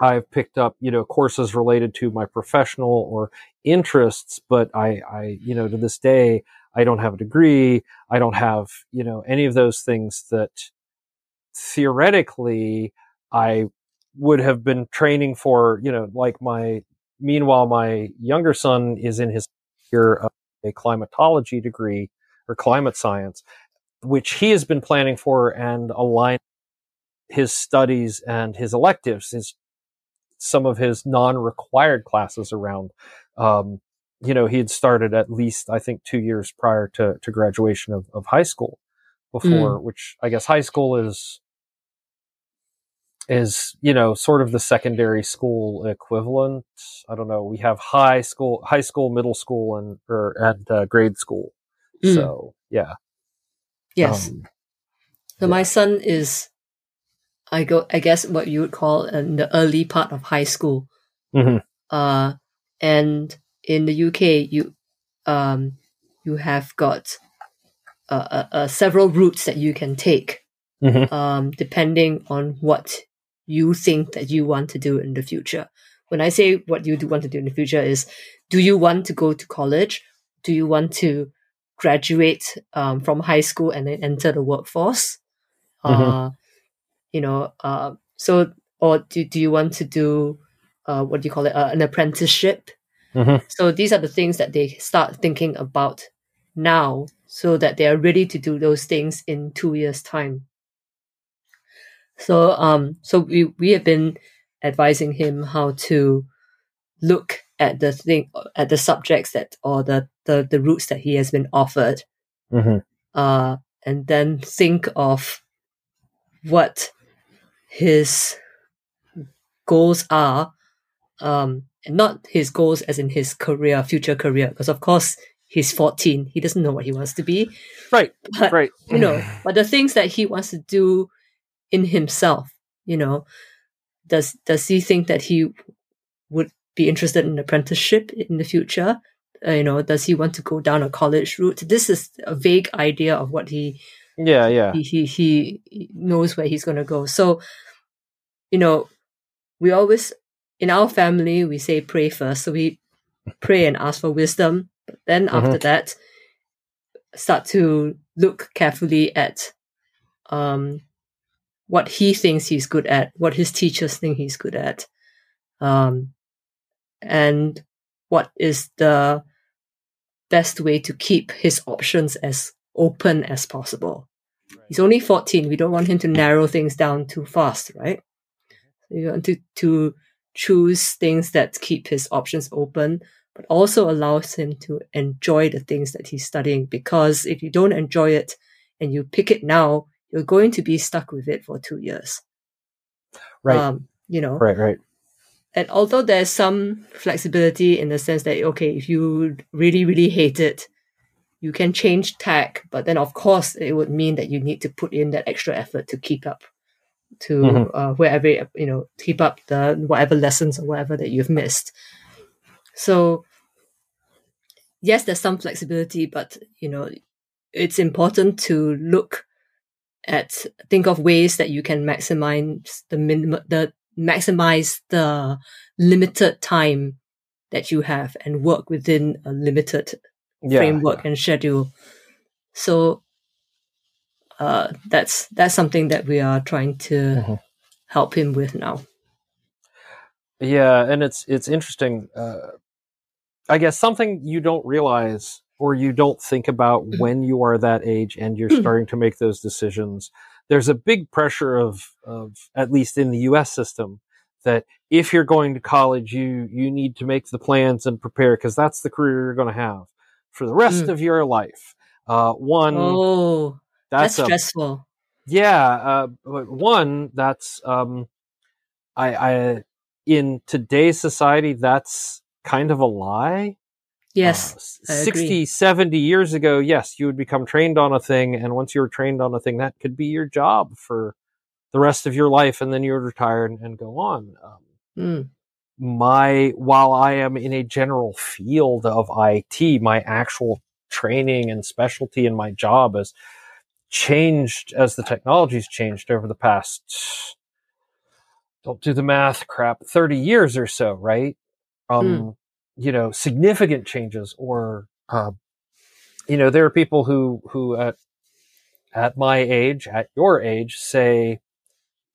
A: I've picked up, you know, courses related to my professional or interests, but I, I, you know, to this day, I don't have a degree. I don't have, you know, any of those things that theoretically I would have been training for, you know, like my, meanwhile, my younger son is in his year of a climatology degree or climate science, which he has been planning for and align his studies and his electives, his some of his non-required classes around. Um, you know, he had started at least, I think, two years prior to, to graduation of, of high school before, which I guess high school is, is, you know, sort of the secondary school equivalent. I don't know. We have high school, high school, middle school, and, or, and, uh, grade school.
B: Mm.
A: So, yeah.
B: yes.
A: Um,
B: So my son is, I go, I guess what you would call in the early part of high school.
A: mhm.
B: Uh, and in the UK, you, um, you have got uh, uh, uh, several routes that you can take,
A: Mhm.
B: um, depending on what you think that you want to do in the future. When I say what you do want to do in the future is, do you want to go to college? Do you want to graduate um, from high school and then enter the workforce? Uh, you know, uh, so or do do you want to do uh, what do you call it, uh, an apprenticeship?
A: Mhm.
B: So these are the things that they start thinking about now, so that they are ready to do those things in two years' time. So um, so we we have been advising him how to look at the thing at the subjects that or the the, the routes that he has been offered
A: Mhm.
B: uh, and then think of what his goals are, um, and not his goals as in his career, future career, because of course he's 14, he doesn't know what he wants to be,
A: Right.
B: but
A: Right.
B: you know, but the things that he wants to do in himself, you know, does does he think that he would be interested in apprenticeship in the future? Uh, you know, does he want to go down a college route? This is a vague idea of what he
A: Yeah. Yeah.
B: he he, he knows where he's going to go. So, you know, we always in our family we say pray first. So we pray and ask for wisdom, but then after that, start to look carefully at um what he thinks he's good at, what his teachers think he's good at, um, and what is the best way to keep his options as open as possible. He's only 14. We don't want him to narrow things down too fast, right? We want to, to choose things that keep his options open, but also allows him to enjoy the things that he's studying. Because if you don't enjoy it and you pick it now, you're going to be stuck with it for two years.
A: Right.
B: Um, you know,
A: right. Right.
B: and although there's some flexibility in the sense that okay if you really really hate it you can change tack but then of course it would mean that you need to put in that extra effort to keep up to
A: Mhm.
B: uh, wherever you know keep up the whatever lessons or whatever that you've missed so yes there's some flexibility but you know it's important to look at think of ways that you can maximize the minimum the maximize the limited time that you have and work within a limited
A: Yeah.
B: framework and schedule. So uh, that's that's something that we are trying to
A: Mhm.
B: help him with now.
A: Yeah, and it's it's interesting. Uh, I guess something you don't realize or you don't think about when you are that age and you're starting to make those decisions. There's a big pressure of, of, at least in the US system, that if you're going to college, you, you need to make the plans and prepare because that's the career you're going to have for the rest
B: Mm.
A: of your life. Uh, one,
B: Oh, that's,
A: that's, a
B: stressful.
A: yeah, uh, but one that's um, I, I in today's society that's kind of a lie.
B: Yes,
A: Uh, 60, 70 years ago, yes, you would become trained on a thing, and once you were trained on a thing, that could be your job for the rest of your life, and then you would retire and, and go on. Um,
B: Mm.
A: my while I am in a general field of IT, my actual training and specialty in my job has changed as the technology's changed over the past don't do the math crap 30 years or so right um you know significant changes or uh, you know there are people who who at at my age at your age say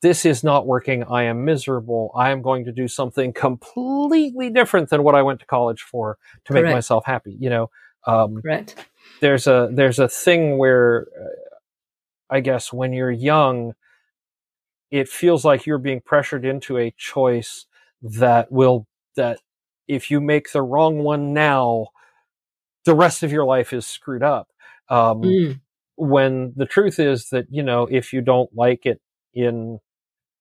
A: this is not working. I am miserable. I am going to do something completely different than what I went to college for to make myself happy. You know, um,
B: Right.
A: there's a there's a thing where uh, I guess when you're young, it feels like you're being pressured into a choice that will that if you make the wrong one now, the rest of your life is screwed up. Um,
B: Mm.
A: when the truth is that you know if you don't like it in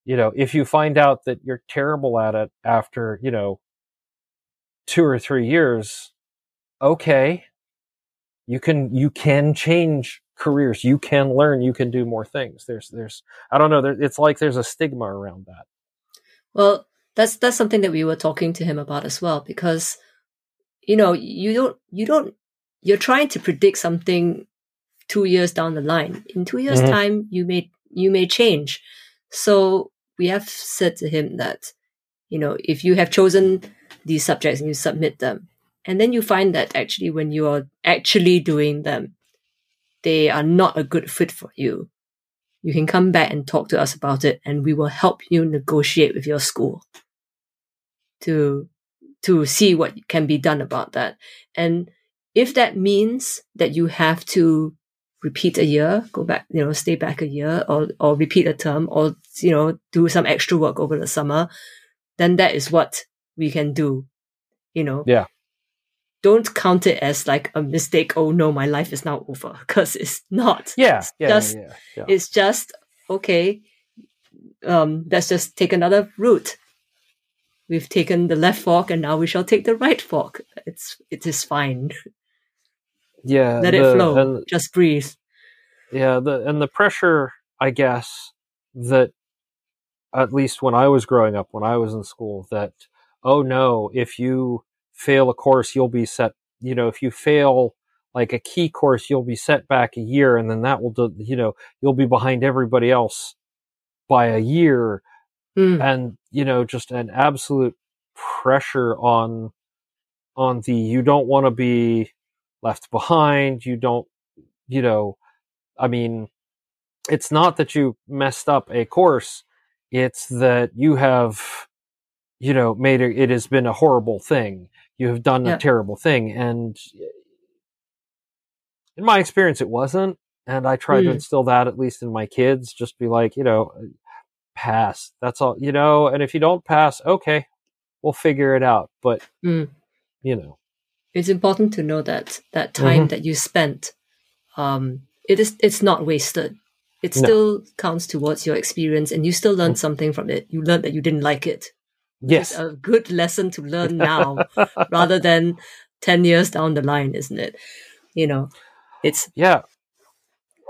A: you know if you find out that you're terrible at it after you know two or three years okay you can you can change careers you can learn you can do more things there's there's i don't know there, it's like there's a stigma around that
B: Well, that's that's something that we were talking to him about as well because you know, you don't you don't you're trying to predict something 2 years down the line. In 2 years
A: Mhm.
B: time you may you may change. So we have said to him that you know, if you have chosen these subjects and you submit them and then you find that actually when you are actually doing them they are not a good fit for you. You can come back and talk to us about it and we will help you negotiate with your school to to see what can be done about that. And if that means that you have to repeat a year, go back, you know, stay back a year or or repeat a term or you know, do some extra work over the summer, then that is what we can do. You know.
A: Yeah.
B: Don't count it as like a mistake. Oh no, my life is now over because it's not.
A: yeah
B: It's
A: yeah
B: just
A: yeah, yeah.
B: it's just okay. Um, let's just take another route. We've taken the left fork, and now we shall take the right fork. It's it is fine.
A: yeah
B: Let it flow.
A: and-
B: just breathe.
A: yeah the and the pressure i guess that at least when i was growing up when i was in school that oh no if you fail a course you'll be set you know if you fail like a key course you'll be set back a year and then that will do you know you'll be behind everybody else by a year
B: Mm,
A: and you know just an absolute pressure on on the you don't want to be left behind. You don't you know i mean it's not that you messed up a course. It's that you have you know made it, it has been a horrible thing. You have done
B: Yeah.
A: a terrible thing. And in my experience it wasn't. And i try to
B: Mm.
A: instill that at least in my kids just be like you know pass that's all you know and if you don't pass okay we'll figure it out but
B: mm.
A: you know
B: It's important to know that that time
A: Mhm.
B: that you spent, um, it is it's not wasted. It
A: No.
B: still counts towards your experience, and you still learned something from it. You learned that you didn't like it.
A: yes
B: It's a good lesson to learn now, rather than ten years down the line, isn't it? You know, it's
A: Yeah.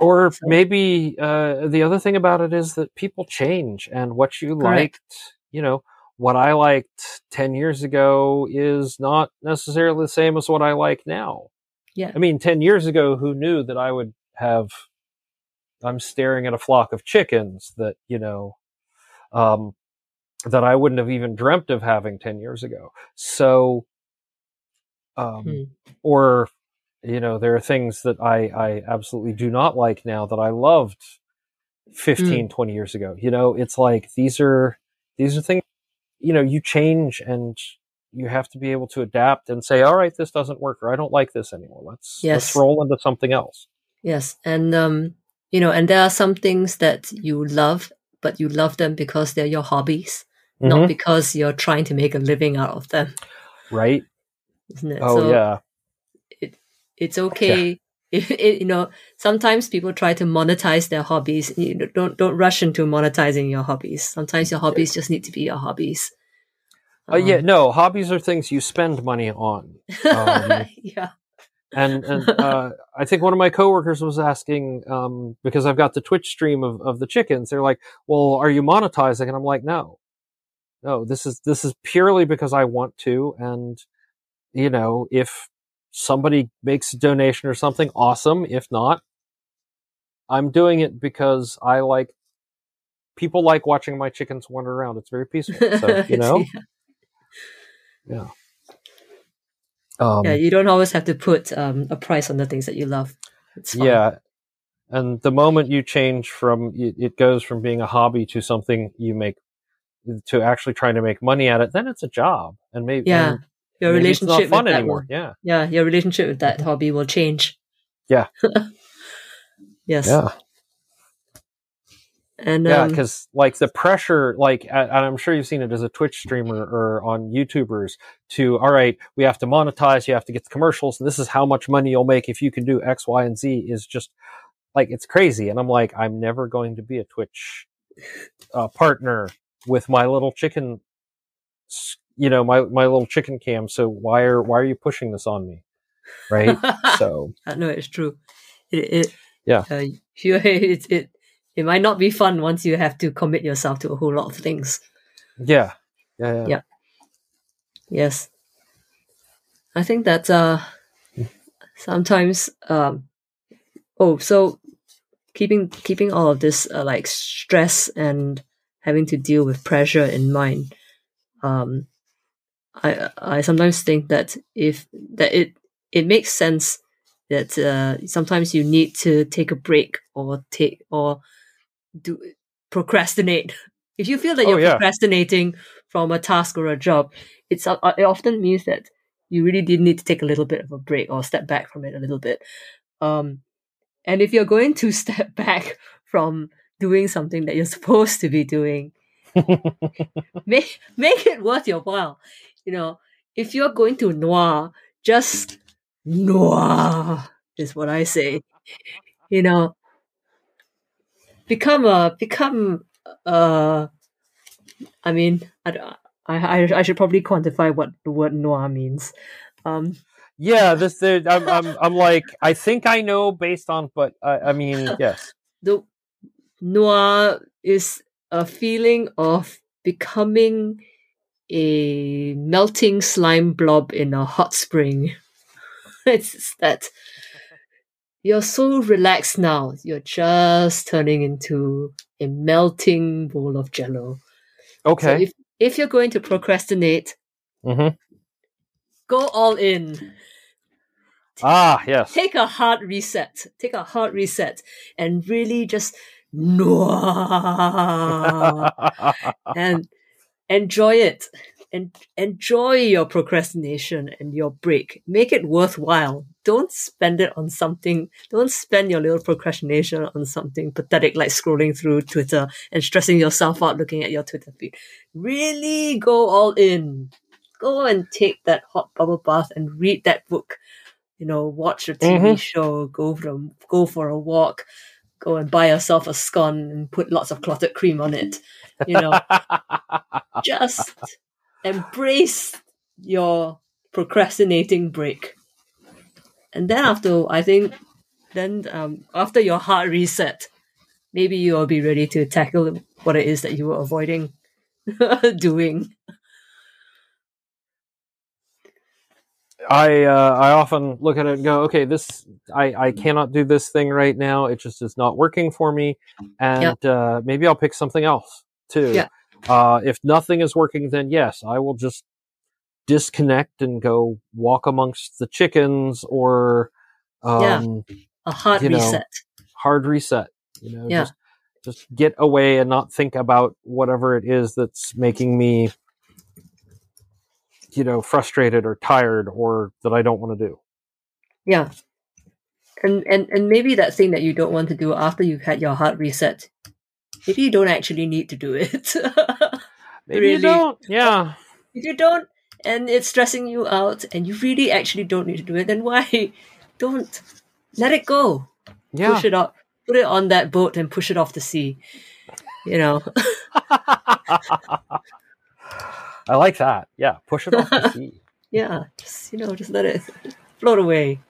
A: Or maybe uh, the other thing about it is that people change, and what you
B: Correct.
A: liked, you know, what I liked 10 years ago is not necessarily the same as what I like now.
B: Yeah.
A: I mean, 10 years ago, who knew that I would have, I'm staring at a flock of chickens that, you know, um, that I wouldn't have even dreamt of having 10 years ago. So, um,
B: Hmm.
A: or you know there are things that i i absolutely do not like now that i loved 15 20 years ago you know it's like these are these are things you know you change and you have to be able to adapt and say, all right, this doesn't work, or I don't like this anymore. Let's
B: Yes.
A: let's roll into something else.
B: Yes, and um, you know, and there are some things that you love, but you love them because they're your hobbies,
A: Mhm.
B: not because you're trying to make a living out of them,
A: Right?
B: isn't it?
A: Oh
B: so
A: yeah.
B: It's okay. If it, you know, sometimes people try to monetize their hobbies. You know, don't don't rush into monetizing your hobbies. Sometimes your hobbies just need to be your hobbies.
A: Uh, yeah,
B: Um,
A: no, hobbies are things you spend money on. Um,
B: yeah.
A: and and uh, I think one of my coworkers was asking um, because I've got the Twitch stream of, of the chickens. They're like, "Well, are you monetizing?" And I'm like, "No, no. This is this is purely because I want to, and you know, if somebody makes a donation or something, awesome. If not, I'm doing it because I like people like watching my chickens wander around. It's very peaceful. So you know, yeah." Um,
B: yeah, you don't always have to put um, a price on the things that you love.
A: Yeah. And the moment you change from it it goes from being a hobby to something you make to actually trying to make money at it, then it's a job. And maybe
B: Yeah.
A: and
B: Your
A: maybe it's
B: relationship
A: not fun
B: with that
A: anymore.
B: will-
A: Yeah.
B: yeah, your relationship with that hobby will change.
A: Yeah.
B: yes.
A: Yeah.
B: And
A: Yeah,
B: um,
A: because like the pressure, like, and I'm sure you've seen it as a Twitch streamer or on YouTubers to, all right, we have to monetize, you have to get the commercials, and this is how much money you'll make if you can do X, Y, and Z is just like, it's crazy. And I'm like, I'm never going to be a Twitch uh, partner with my little chicken, you know, my, my little chicken cam. So why are, why are you pushing this on me? Right. so
B: no, it's true. It, it
A: Yeah.
B: Uh, you, it, it it might not be fun once you have to commit yourself to a whole lot of things.
A: yeah. Yeah. Yeah.
B: Yeah. Yes. I think that uh sometimes um oh so keeping keeping all of this uh, like stress and having to deal with pressure in mind um I I sometimes think that if that it it makes sense that uh sometimes you need to take a break or take or do procrastinate. If you feel that
A: Oh,
B: you're
A: yeah.
B: procrastinating from a task or a job it's uh, it often means that you really did need to take a little bit of a break or step back from it a little bit. Um and if you're going to step back from doing something that you're supposed to be doing make make it worth your while you know if you're going to nua just nua is what i say you know become a become uh i mean i I, I, I should probably quantify what the word nua means. Um,
A: Yeah, this there, I'm, I'm I'm like I think I know based on, but I, I mean yes,
B: the nua is a feeling of becoming a melting slime blob in a hot spring. it's that you're so relaxed now. You're just turning into a melting bowl of jello. So
A: okay,
B: if if you're going to procrastinate,
A: hmm
B: go all in.
A: ah yes,
B: Take a hard reset. Take a hard reset and really just nua. and enjoy it. And enjoy your procrastination and your break. Make it worthwhile. Don't spend it on something don't spend your little procrastination on something pathetic like scrolling through twitter and stressing yourself out looking at your twitter feed. Really go all in. Go and take that hot bubble bath and read that book. You know watch a tv
A: Mhm.
B: show go for a, go for a walk go and buy yourself a scone and put lots of clotted cream on it you know just embrace your procrastinating break. And then after, I think, then um, after your heart reset, maybe you will be ready to tackle what it is that you were avoiding doing.
A: I uh, I often look at it and go, okay, this I I cannot do this thing right now. It just is not working for me, and uh, maybe I'll pick something else too.
B: Yeah.
A: Uh, if nothing is working, then yes, I will just disconnect and go walk amongst the chickens or um,
B: A hard
A: You know,
B: reset.
A: hard reset. You know,
B: Yeah.
A: just just get away and not think about whatever it is that's making me you know, frustrated or tired or that I don't want to do.
B: Yeah. And, and and maybe that thing that you don't want to do after you've had your heart reset, maybe you don't actually need to do it.
A: Maybe you don't. Yeah.
B: if you don't, and it's stressing you out, and you really actually don't need to do it, then why don't let it go?
A: Yeah.
B: Push it up, put it on that boat, and push it off the sea. You know,
A: I like that. Yeah. Push it off the sea.
B: yeah, just you know, just let it float away.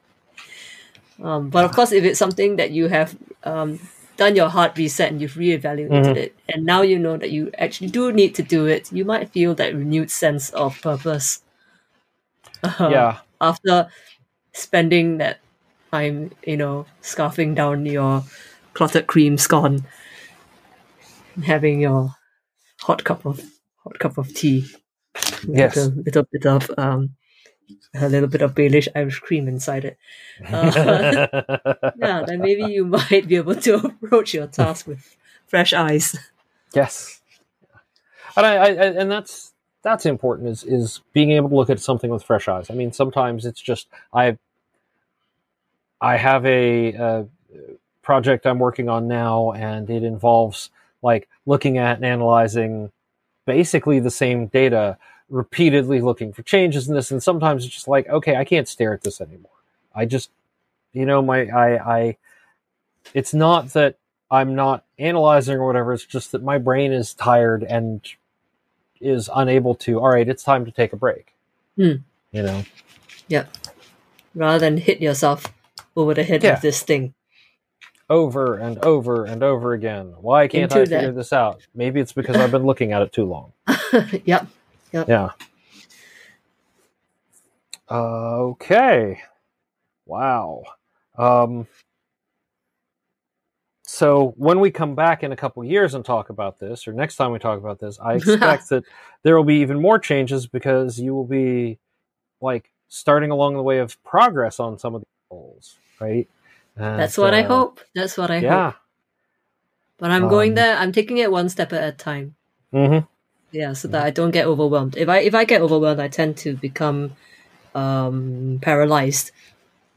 B: Um, but of course, if it's something that you have um, done your heart reset and you've reevaluated
A: Mhm.
B: it, and now you know that you actually do need to do it, you might feel that renewed sense of purpose. Uh,
A: Yeah.
B: After spending that time, you know, scarfing down your clotted cream scone, and having your hot cup of hot cup of tea, with
A: Yes.
B: a little bit of um, a little bit of Baileys Irish cream inside it. Uh, yeah, then maybe you might be able to approach your task with fresh eyes.
A: Yes, and I, I and that's that's important is is being able to look at something with fresh eyes. I mean, sometimes it's just I I have a, uh project I'm working on now, and it involves like looking at and analyzing basically the same data, repeatedly looking for changes in this, and sometimes it's just like, okay, I can't stare at this anymore. I just, you know, my I I. It's not that I'm not analyzing or whatever. It's just that my brain is tired and is unable to. All right, it's time to take a break.
B: Hmm.
A: You know. Yeah.
B: Rather than hit yourself over the head
A: Yeah.
B: with this thing.
A: Over and over and over again. Why can't I
B: Into that-
A: figure this out? Maybe it's because I've been looking at it too long.
B: yep.
A: Yeah. Okay. Wow. Um, so when we come back in a couple years and talk about this, or next time we talk about this, I expect that there will be even more changes because you will be like starting along the way of progress on some of the goals, right? And,
B: That's what I
A: uh,
B: hope. That's what I
A: Yeah.
B: hope. But I'm going
A: Um,
B: there. I'm taking it one step at a time.
A: hmm
B: Yeah, so that I don't get overwhelmed. If I if I get overwhelmed, I tend to become um, paralyzed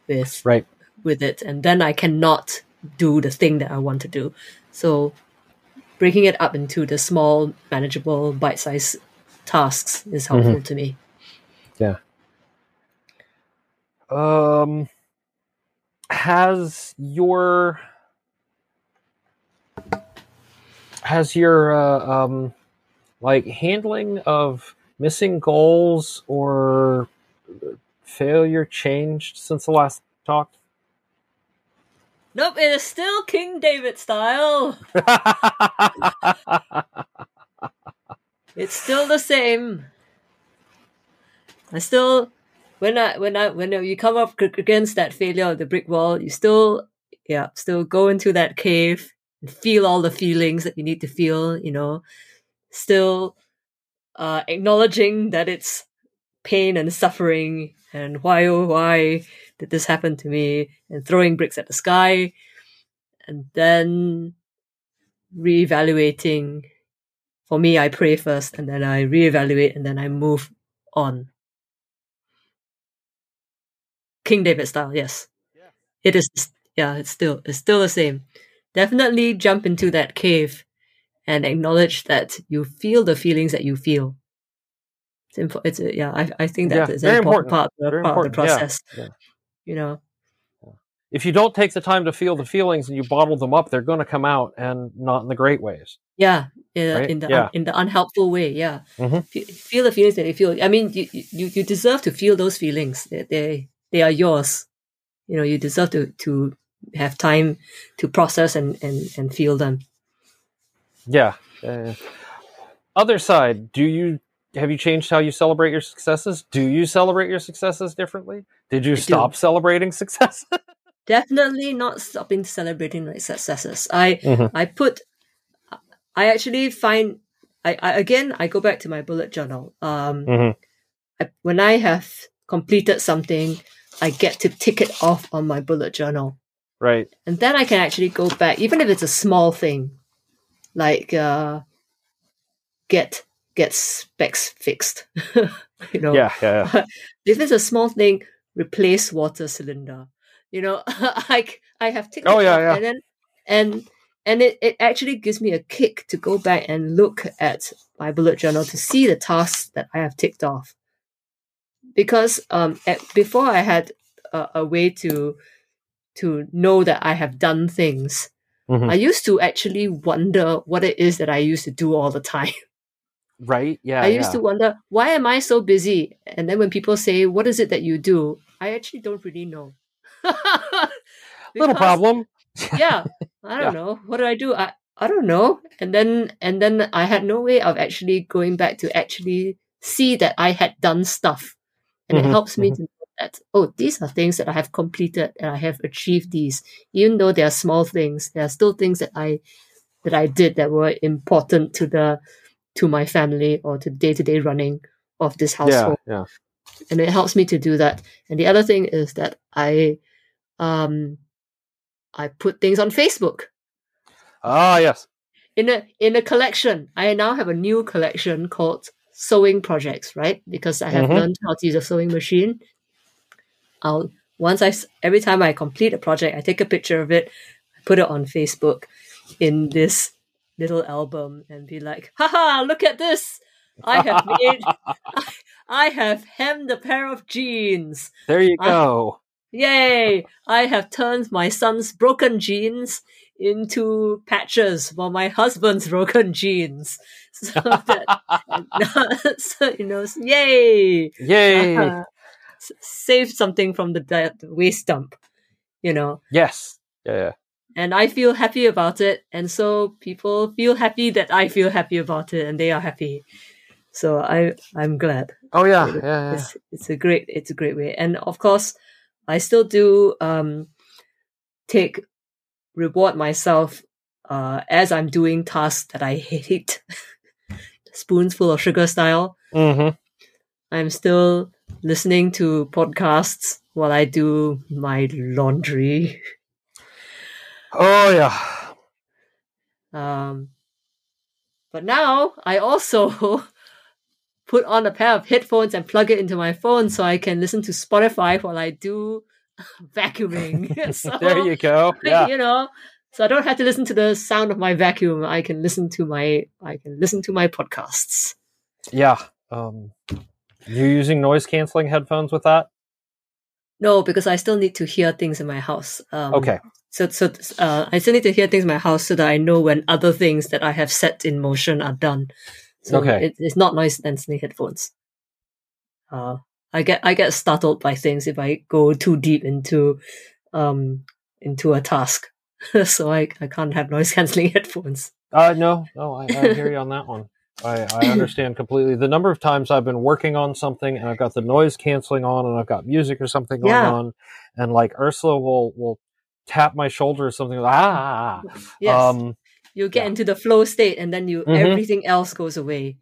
B: with
A: Right.
B: with it, and then I cannot do the thing that I want to do. So breaking it up into the small, manageable, bite-sized tasks is helpful to me. Yeah.
A: Um, has your has your uh, um like handling of missing goals or failure changed since the last talk?
B: Nope, it is still King David style. It's still the same. I still, when I when I when you come up against that failure of the brick wall, you still, yeah, still go into that cave and feel all the feelings that you need to feel. You know, still uh, acknowledging that it's pain and suffering and why oh why did this happen to me and throwing bricks at the sky and then reevaluating for me i pray first and then i reevaluate and then i move on king david style yes it is yeah it's still it's still the same definitely jump into that cave and acknowledge that you feel the feelings that you feel it's, impo- it's a, yeah I, I think that
A: Yeah,
B: is
A: very
B: an important,
A: important.
B: part,
A: Very
B: part of the
A: important, yeah,
B: process
A: yeah.
B: you know
A: if you don't take the time to feel the feelings and you bottle them up, they're going to come out and not in the great ways.
B: Yeah, in,
A: Right?
B: in the
A: Yeah.
B: in the unhelpful way. Yeah,
A: Mhm.
B: Fe- feel the feelings that you feel. I mean, you, you you deserve to feel those feelings. They they, are yours. You know, you deserve to to have time to process and and and feel them.
A: Yeah. Uh, other side, do you have you changed how you celebrate your successes? Do you celebrate your successes differently? Did you
B: do.
A: stop celebrating success?
B: Definitely not stopping celebrating my successes. I
A: Mhm.
B: I put. I actually find. I, I again I go back to my bullet journal. Um,
A: Mhm.
B: I, when I have completed something, I get to tick it off on my bullet journal.
A: right.
B: and then I can actually go back, even if it's a small thing, like uh, get get specs fixed. you know,
A: Yeah, yeah, yeah.
B: if it's a small thing, replace water cylinder. You know, I I have ticked
A: Oh, yeah,
B: off,
A: yeah.
B: and then and and it, it actually gives me a kick to go back and look at my bullet journal to see the tasks that I have ticked off. Because um at, before I had a, a way to to know that I have done things,
A: Mhm.
B: I used to actually wonder what it is that I used to do all the time.
A: Right? Yeah.
B: I used
A: yeah.
B: to wonder, why am I so busy? And then when people say, what is it that you do? I actually don't really know.
A: Little problem.
B: Yeah. I don't know. What do I do? I, I don't know. And then and then I had no way of actually going back to actually see that I had done stuff. And
A: Mhm,
B: it helps me
A: mhm.
B: to know that, oh, these are things that I have completed and I have achieved these. Even though they are small things, there are still things that I that I did that were important to the to my family or to day to day running of this
A: Yeah,
B: household.
A: yeah.
B: And it helps me to do that. And the other thing is that I um I put things on Facebook
A: Ah, yes.
B: in a in a collection. I now have a new collection called sewing projects, right? Because I have
A: Mhm.
B: learned how to use a sewing machine. I'll once I every time I complete a project, I take a picture of it, put it on Facebook in this little album, and be like, "Haha! Look at this! I have made, I have hemmed a pair of jeans.
A: There you
B: I-
A: go.
B: Yay! I have turned my son's broken jeans into patches for my husband's broken jeans. So that, so, you know, yay!
A: Yay.
B: Uh, save something from the, the waste dump, you know.
A: yes. Yeah, yeah.
B: And I feel happy about it, and so people feel happy that I feel happy about it, and they are happy. So I I'm glad.
A: Oh yeah,
B: It-
A: yeah, yeah.
B: It's it's a great it's a great way, and of course, I still do um take reward myself uh as I'm doing tasks that I hate. Spoonsful of sugar style.
A: Mm-hmm.
B: I'm still listening to podcasts while I do my laundry.
A: Oh yeah.
B: Um, but now I also put on a pair of headphones and plug it into my phone so I can listen to Spotify while I do vacuuming. so,
A: there you go. Yeah.
B: you know, so I don't have to listen to the sound of my vacuum. I can listen to my I can listen to my podcasts.
A: Yeah. Um you using noise canceling headphones with that?
B: No, because I still need to hear things in my house. Um,
A: Okay.
B: So, so uh, I still need to hear things in my house so that I know when other things that I have set in motion are done. So
A: Okay.
B: it, it's not noise cancelling headphones. Uh, I get I get startled by things if I go too deep into um into a task. so I, I can't have noise cancelling headphones.
A: Uh no, no, I, I hear you on that one. I, I understand completely. The number of times I've been working on something and I've got the noise canceling on and I've got music or something going
B: Yeah.
A: on, and like Ursula will will tap my shoulder or something like ah.
B: Yes.
A: Um
B: you get
A: yeah.
B: into the flow state and then you
A: Mhm.
B: everything else goes away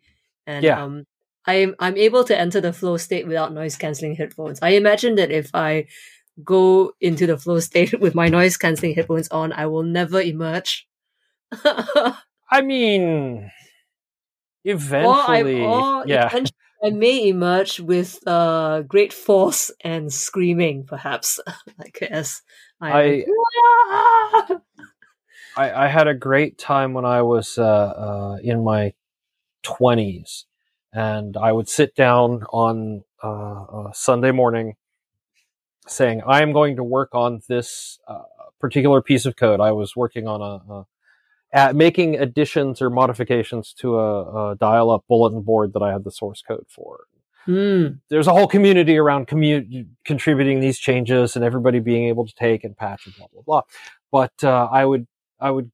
B: and
A: Yeah.
B: um i'm i'm able to enter the flow state without noise cancelling headphones i imagine that if i go into the flow state with my noise cancelling headphones on i will never emerge
A: I mean
B: or
A: eventually
B: I, or
A: yeah.
B: eventually I may emerge with uh, great force and screaming, perhaps, like as I,
A: I, I had a great time when I was uh, uh, in my 20s. And I would sit down on uh, Sunday morning saying, I am going to work on this uh, particular piece of code. I was working on a, a at making additions or modifications to a, a dial up bulletin board that I had the source code for.
B: Hmm.
A: There's a whole community around commu- contributing these changes and everybody being able to take and patch and blah blah blah. But uh, I would I would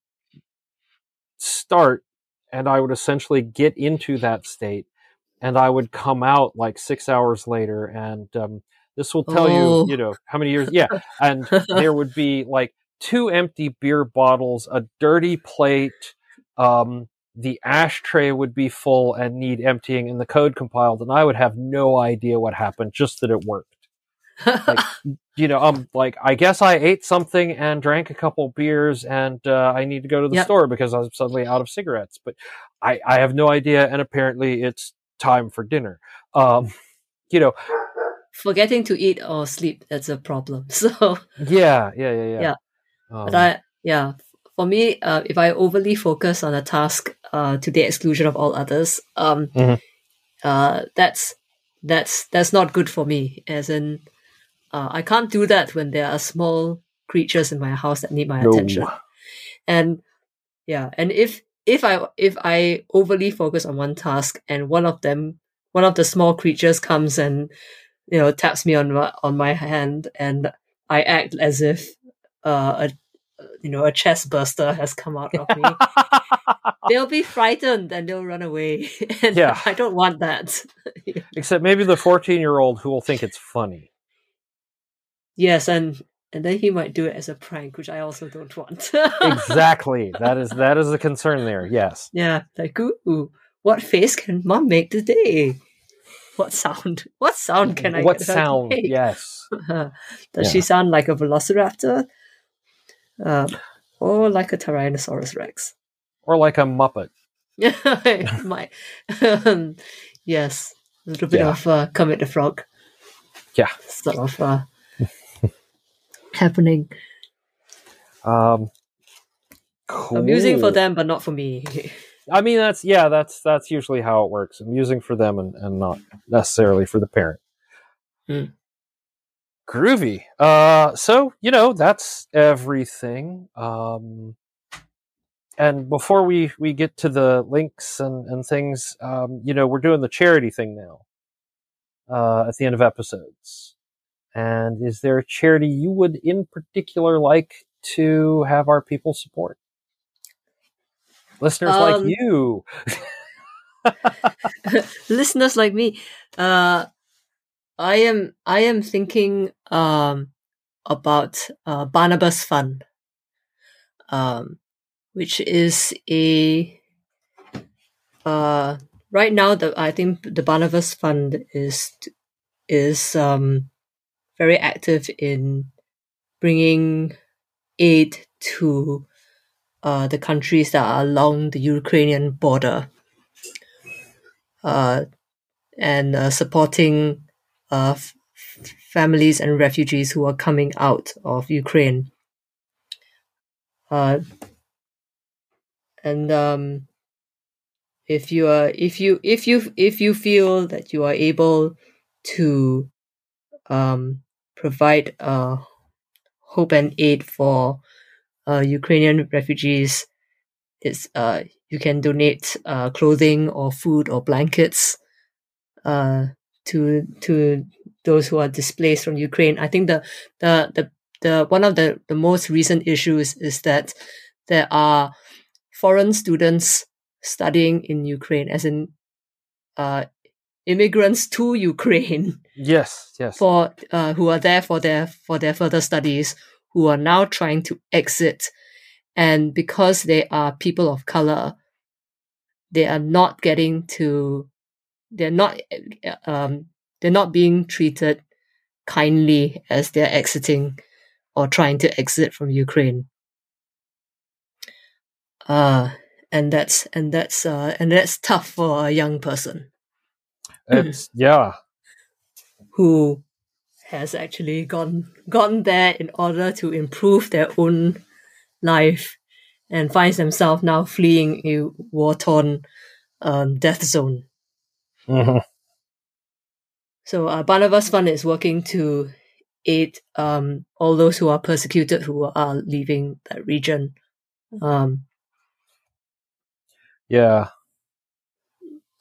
A: start and I would essentially get into that state and I would come out like six hours later and um, this will tell
B: Oh.
A: you you know how many years yeah and there would be like two empty beer bottles a dirty plate um, the ashtray would be full and need emptying and the code compiled and I would have no idea what happened just that it worked Like, you know, um, like I guess I ate something and drank a couple beers, and uh, I need to go to the
B: Yep.
A: store because I'm suddenly out of cigarettes. But I, I have no idea, and apparently it's time for dinner. Um, you know,
B: Forgetting to eat or sleep, that's a problem. So,
A: yeah, yeah, yeah, yeah.
B: Yeah.
A: Um,
B: but I, yeah, for me, uh, if I overly focus on a task uh, to the exclusion of all others, um,
A: Mhm.
B: uh, that's that's that's not good for me. As in, uh, I can't do that when there are small creatures in my house that need my
A: no.
B: attention. and yeah and if if i if i overly focus on one task and one of them one of the small creatures comes and you know taps me on my on my hand and i act as if uh, a you know a chest burster has come out of me they'll be frightened and they'll run away and
A: Yeah.
B: i don't want that
A: Except maybe the fourteen-year-old who will think it's funny.
B: yes and and then he might do it as a prank which i also don't want
A: exactly. That is that is a concern there. Yes.
B: Yeah, like ooh, what face can mom make today? What sound? What sound can I?
A: what
B: get her to
A: sound? Yes.
B: Does
A: Yeah.
B: she sound like a velociraptor? Um, or like a Tyrannosaurus Rex?
A: Or like a Muppet.
B: My, um, yes, a little bit
A: Yeah.
B: of uh, Kermit the Frog.
A: Yeah.
B: sort of uh, happening.
A: Um, cool.
B: Amusing for them, but not for me.
A: I mean, that's yeah, that's that's usually how it works. Amusing for them and, and not necessarily for the parent.
B: Hmm.
A: Groovy. Uh, so you know that's everything. Um, and before we we get to the links and and things, um, you know, we're doing the charity thing now. Uh, at the end of episodes. And is there a charity you would in particular like to have our people support? Listeners like
B: Um,
A: you.
B: listeners like me uh i am i am thinking um about uh barnabas fund um which is a uh right now the i think the barnabas fund is is um very active in bringing aid to uh the countries that are along the ukrainian border uh, and uh, supporting uh, f- families and refugees who are coming out of Ukraine. Uh, and um, if you are, if you, if you, if you feel that you are able to um, provide uh, hope and aid for uh, Ukrainian refugees, it's uh, you can donate uh, clothing or food or blankets uh, to to those who are displaced from Ukraine. I think the the the, the one of the, the most recent issues is that there are foreign students studying in Ukraine, as in uh, immigrants to Ukraine
A: Yes, yes.
B: for uh, who are there for their for their further studies who are now trying to exit. And because they are people of color they are not getting to they're not um, they're not being treated kindly as they're exiting or trying to exit from Ukraine. Uh and that's and that's uh and that's tough for a young person
A: It's yeah.
B: who has actually gone gone there in order to improve their own life and finds themselves now fleeing a war torn um, death zone.
A: Mhm.
B: So uh, Barnabas Fund is working to aid um, all those who are persecuted who are leaving that region. Um,
A: Yeah.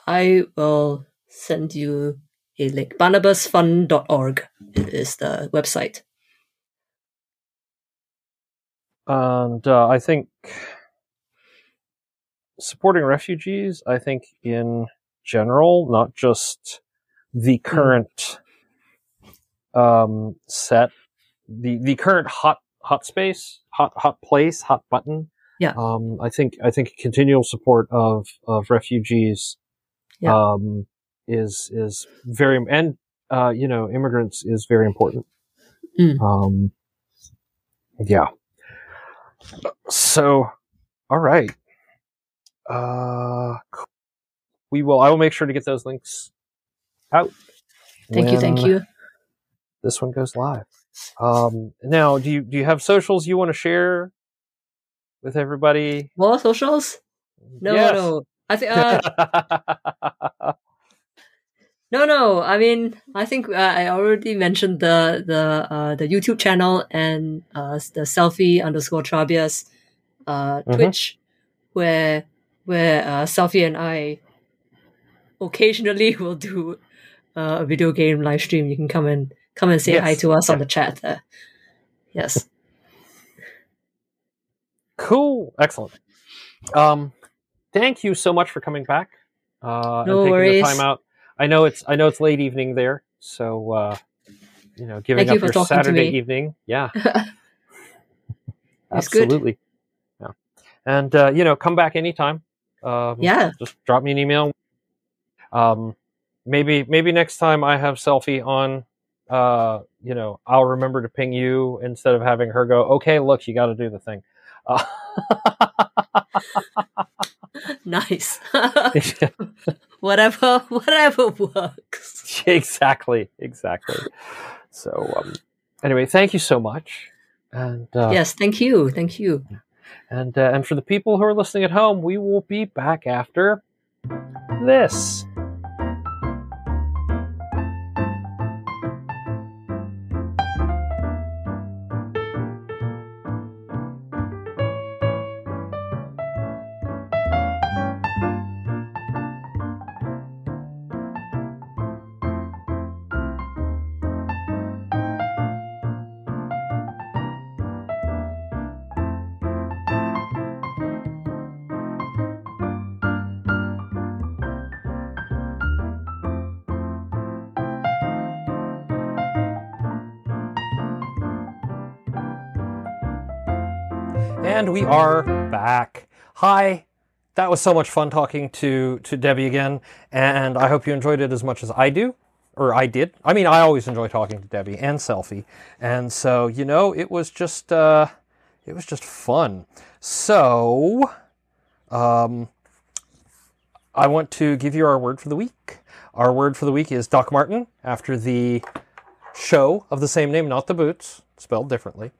B: I will send you a link. BarnabasFund.org is the website.
A: And uh, I think supporting refugees, I think in general, not just the current um, set, the the current hot hot space, hot hot place, hot button.
B: Yeah.
A: Um, I think I think continual support of of refugees
B: Yeah.
A: um, is is very and uh, you know, immigrants is very important.
B: Mm.
A: Um, yeah. So, all right. Uh, we will. I will make sure to get those links out.
B: Thank you, thank you.
A: This one goes live. Um, now, do you do you have socials you want to share with everybody?
B: More socials? No,
A: Yes.
B: no. I think uh, no, no. I mean, I think uh, I already mentioned the the uh, the YouTube channel and uh, the selfie underscore Trabias uh,
A: Mhm.
B: Twitch, where where uh, Selfie and I occasionally will do uh, a video game live stream. You can come and come and say
A: Yes.
B: hi to us on the chat there. Yes.
A: Cool. Excellent. Um, thank you so much for coming back. Uh, and
B: No
A: taking
B: worries.
A: the time out. I know it's I know it's late evening there, so uh, you know, giving
B: Thank you
A: up
B: for
A: your Saturday evening. Yeah,
B: It's good.
A: absolutely. Yeah, and uh, you know, come back anytime. Um,
B: yeah.
A: just drop me an email. Um, maybe maybe next time I have selfie on. Uh, you know, I'll remember to ping you instead of having her go. Okay, look, you got to do the thing. Uh,
B: Nice. whatever, whatever works.
A: exactly, exactly. So, um, anyway, thank you so much, and uh,
B: yes, thank you, thank you.
A: and uh, and for the people who are listening at home, we will be back after this. We are back. Hi. That was so much fun talking to to Debbie again, and I hope you enjoyed it as much as I do, or I did. I mean, I always enjoy talking to Debbie and Selfie, and so you know, it was just uh, it was just fun. So, um, I want to give you our word for the week. Our word for the week is Doc Martin, after the show of the same name, not the boots, spelled differently.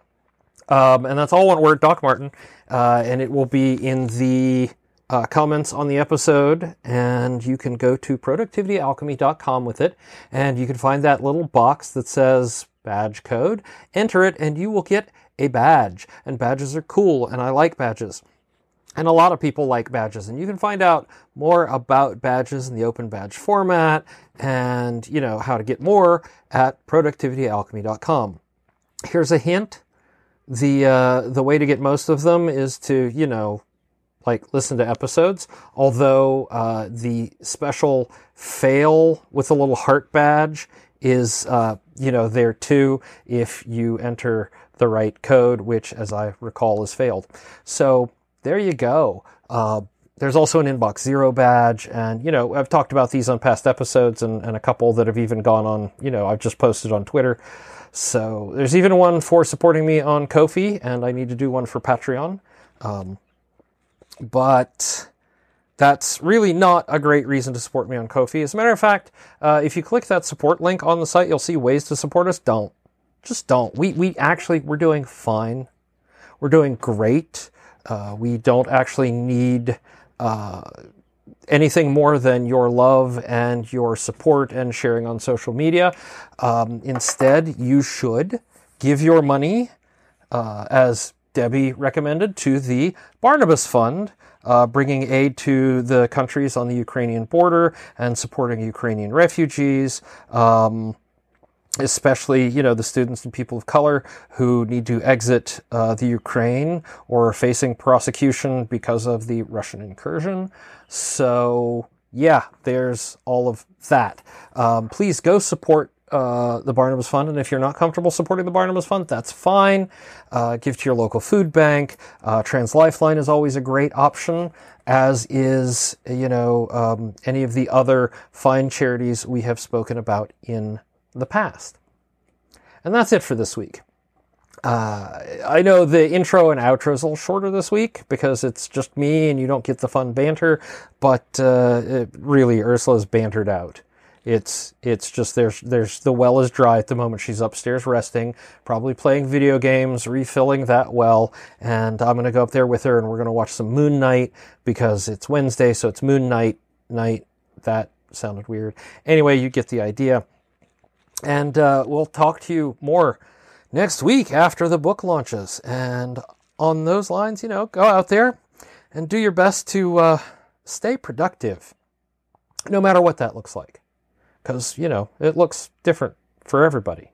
A: Um, and that's all one word, Doc Martin. Uh, and it will be in the uh, comments on the episode. And you can go to productivityalchemy.com with it. And you can find that little box that says badge code. Enter it, and you will get a badge. And badges are cool, and I like badges. And a lot of people like badges, and you can find out more about badges in the open badge format and, you know, how to get more at productivityalchemy.com. Here's a hint. The uh, the way to get most of them is to, you know, like listen to episodes. Although uh, the special fail with a little heart badge is, uh, you know, there too if you enter the right code, which, as I recall, is failed. So there you go. Uh, there's also an inbox zero badge, and you know I've talked about these on past episodes, and, and a couple that have even gone on. You know I've just posted on Twitter. So there's even one for supporting me on Ko-fi, and I need to do one for Patreon. Um, but that's really not a great reason to support me on Ko-fi. As a matter of fact, uh, if you click that support link on the site, you'll see ways to support us. Don't. Just don't. We, we actually, we're doing fine. We're doing great. Uh, we don't actually need uh, anything more than your love and your support and sharing on social media. Um, instead, you should give your money, uh, as Debbie recommended, to the Barnabas Fund, uh, bringing aid to the countries on the Ukrainian border and supporting Ukrainian refugees. Um, especially you know the students and people of color who need to exit uh, the Ukraine or are facing prosecution because of the Russian incursion. So yeah, there's all of that. Um, please go support. Uh, the Barnabas Fund, and if you're not comfortable supporting the Barnabas Fund, that's fine. Uh, give to your local food bank. Uh, Trans Lifeline is always a great option, as is you know um, any of the other fine charities we have spoken about in the past. And that's it for this week. Uh, I know the intro and outro is a little shorter this week because it's just me and you don't get the fun banter, but uh, it, really, Ursula's bantered out. It's it's just there's there's the well is dry at the moment. She's upstairs resting, probably playing video games, refilling that well, and I'm gonna go up there with her and we're gonna watch some Moon Knight because it's Wednesday, so it's Moon Knight night. That sounded weird. Anyway, you get the idea, and uh, we'll talk to you more next week after the book launches. And on those lines, you know, go out there and do your best to uh, stay productive, no matter what that looks like because, you know, it looks different for everybody.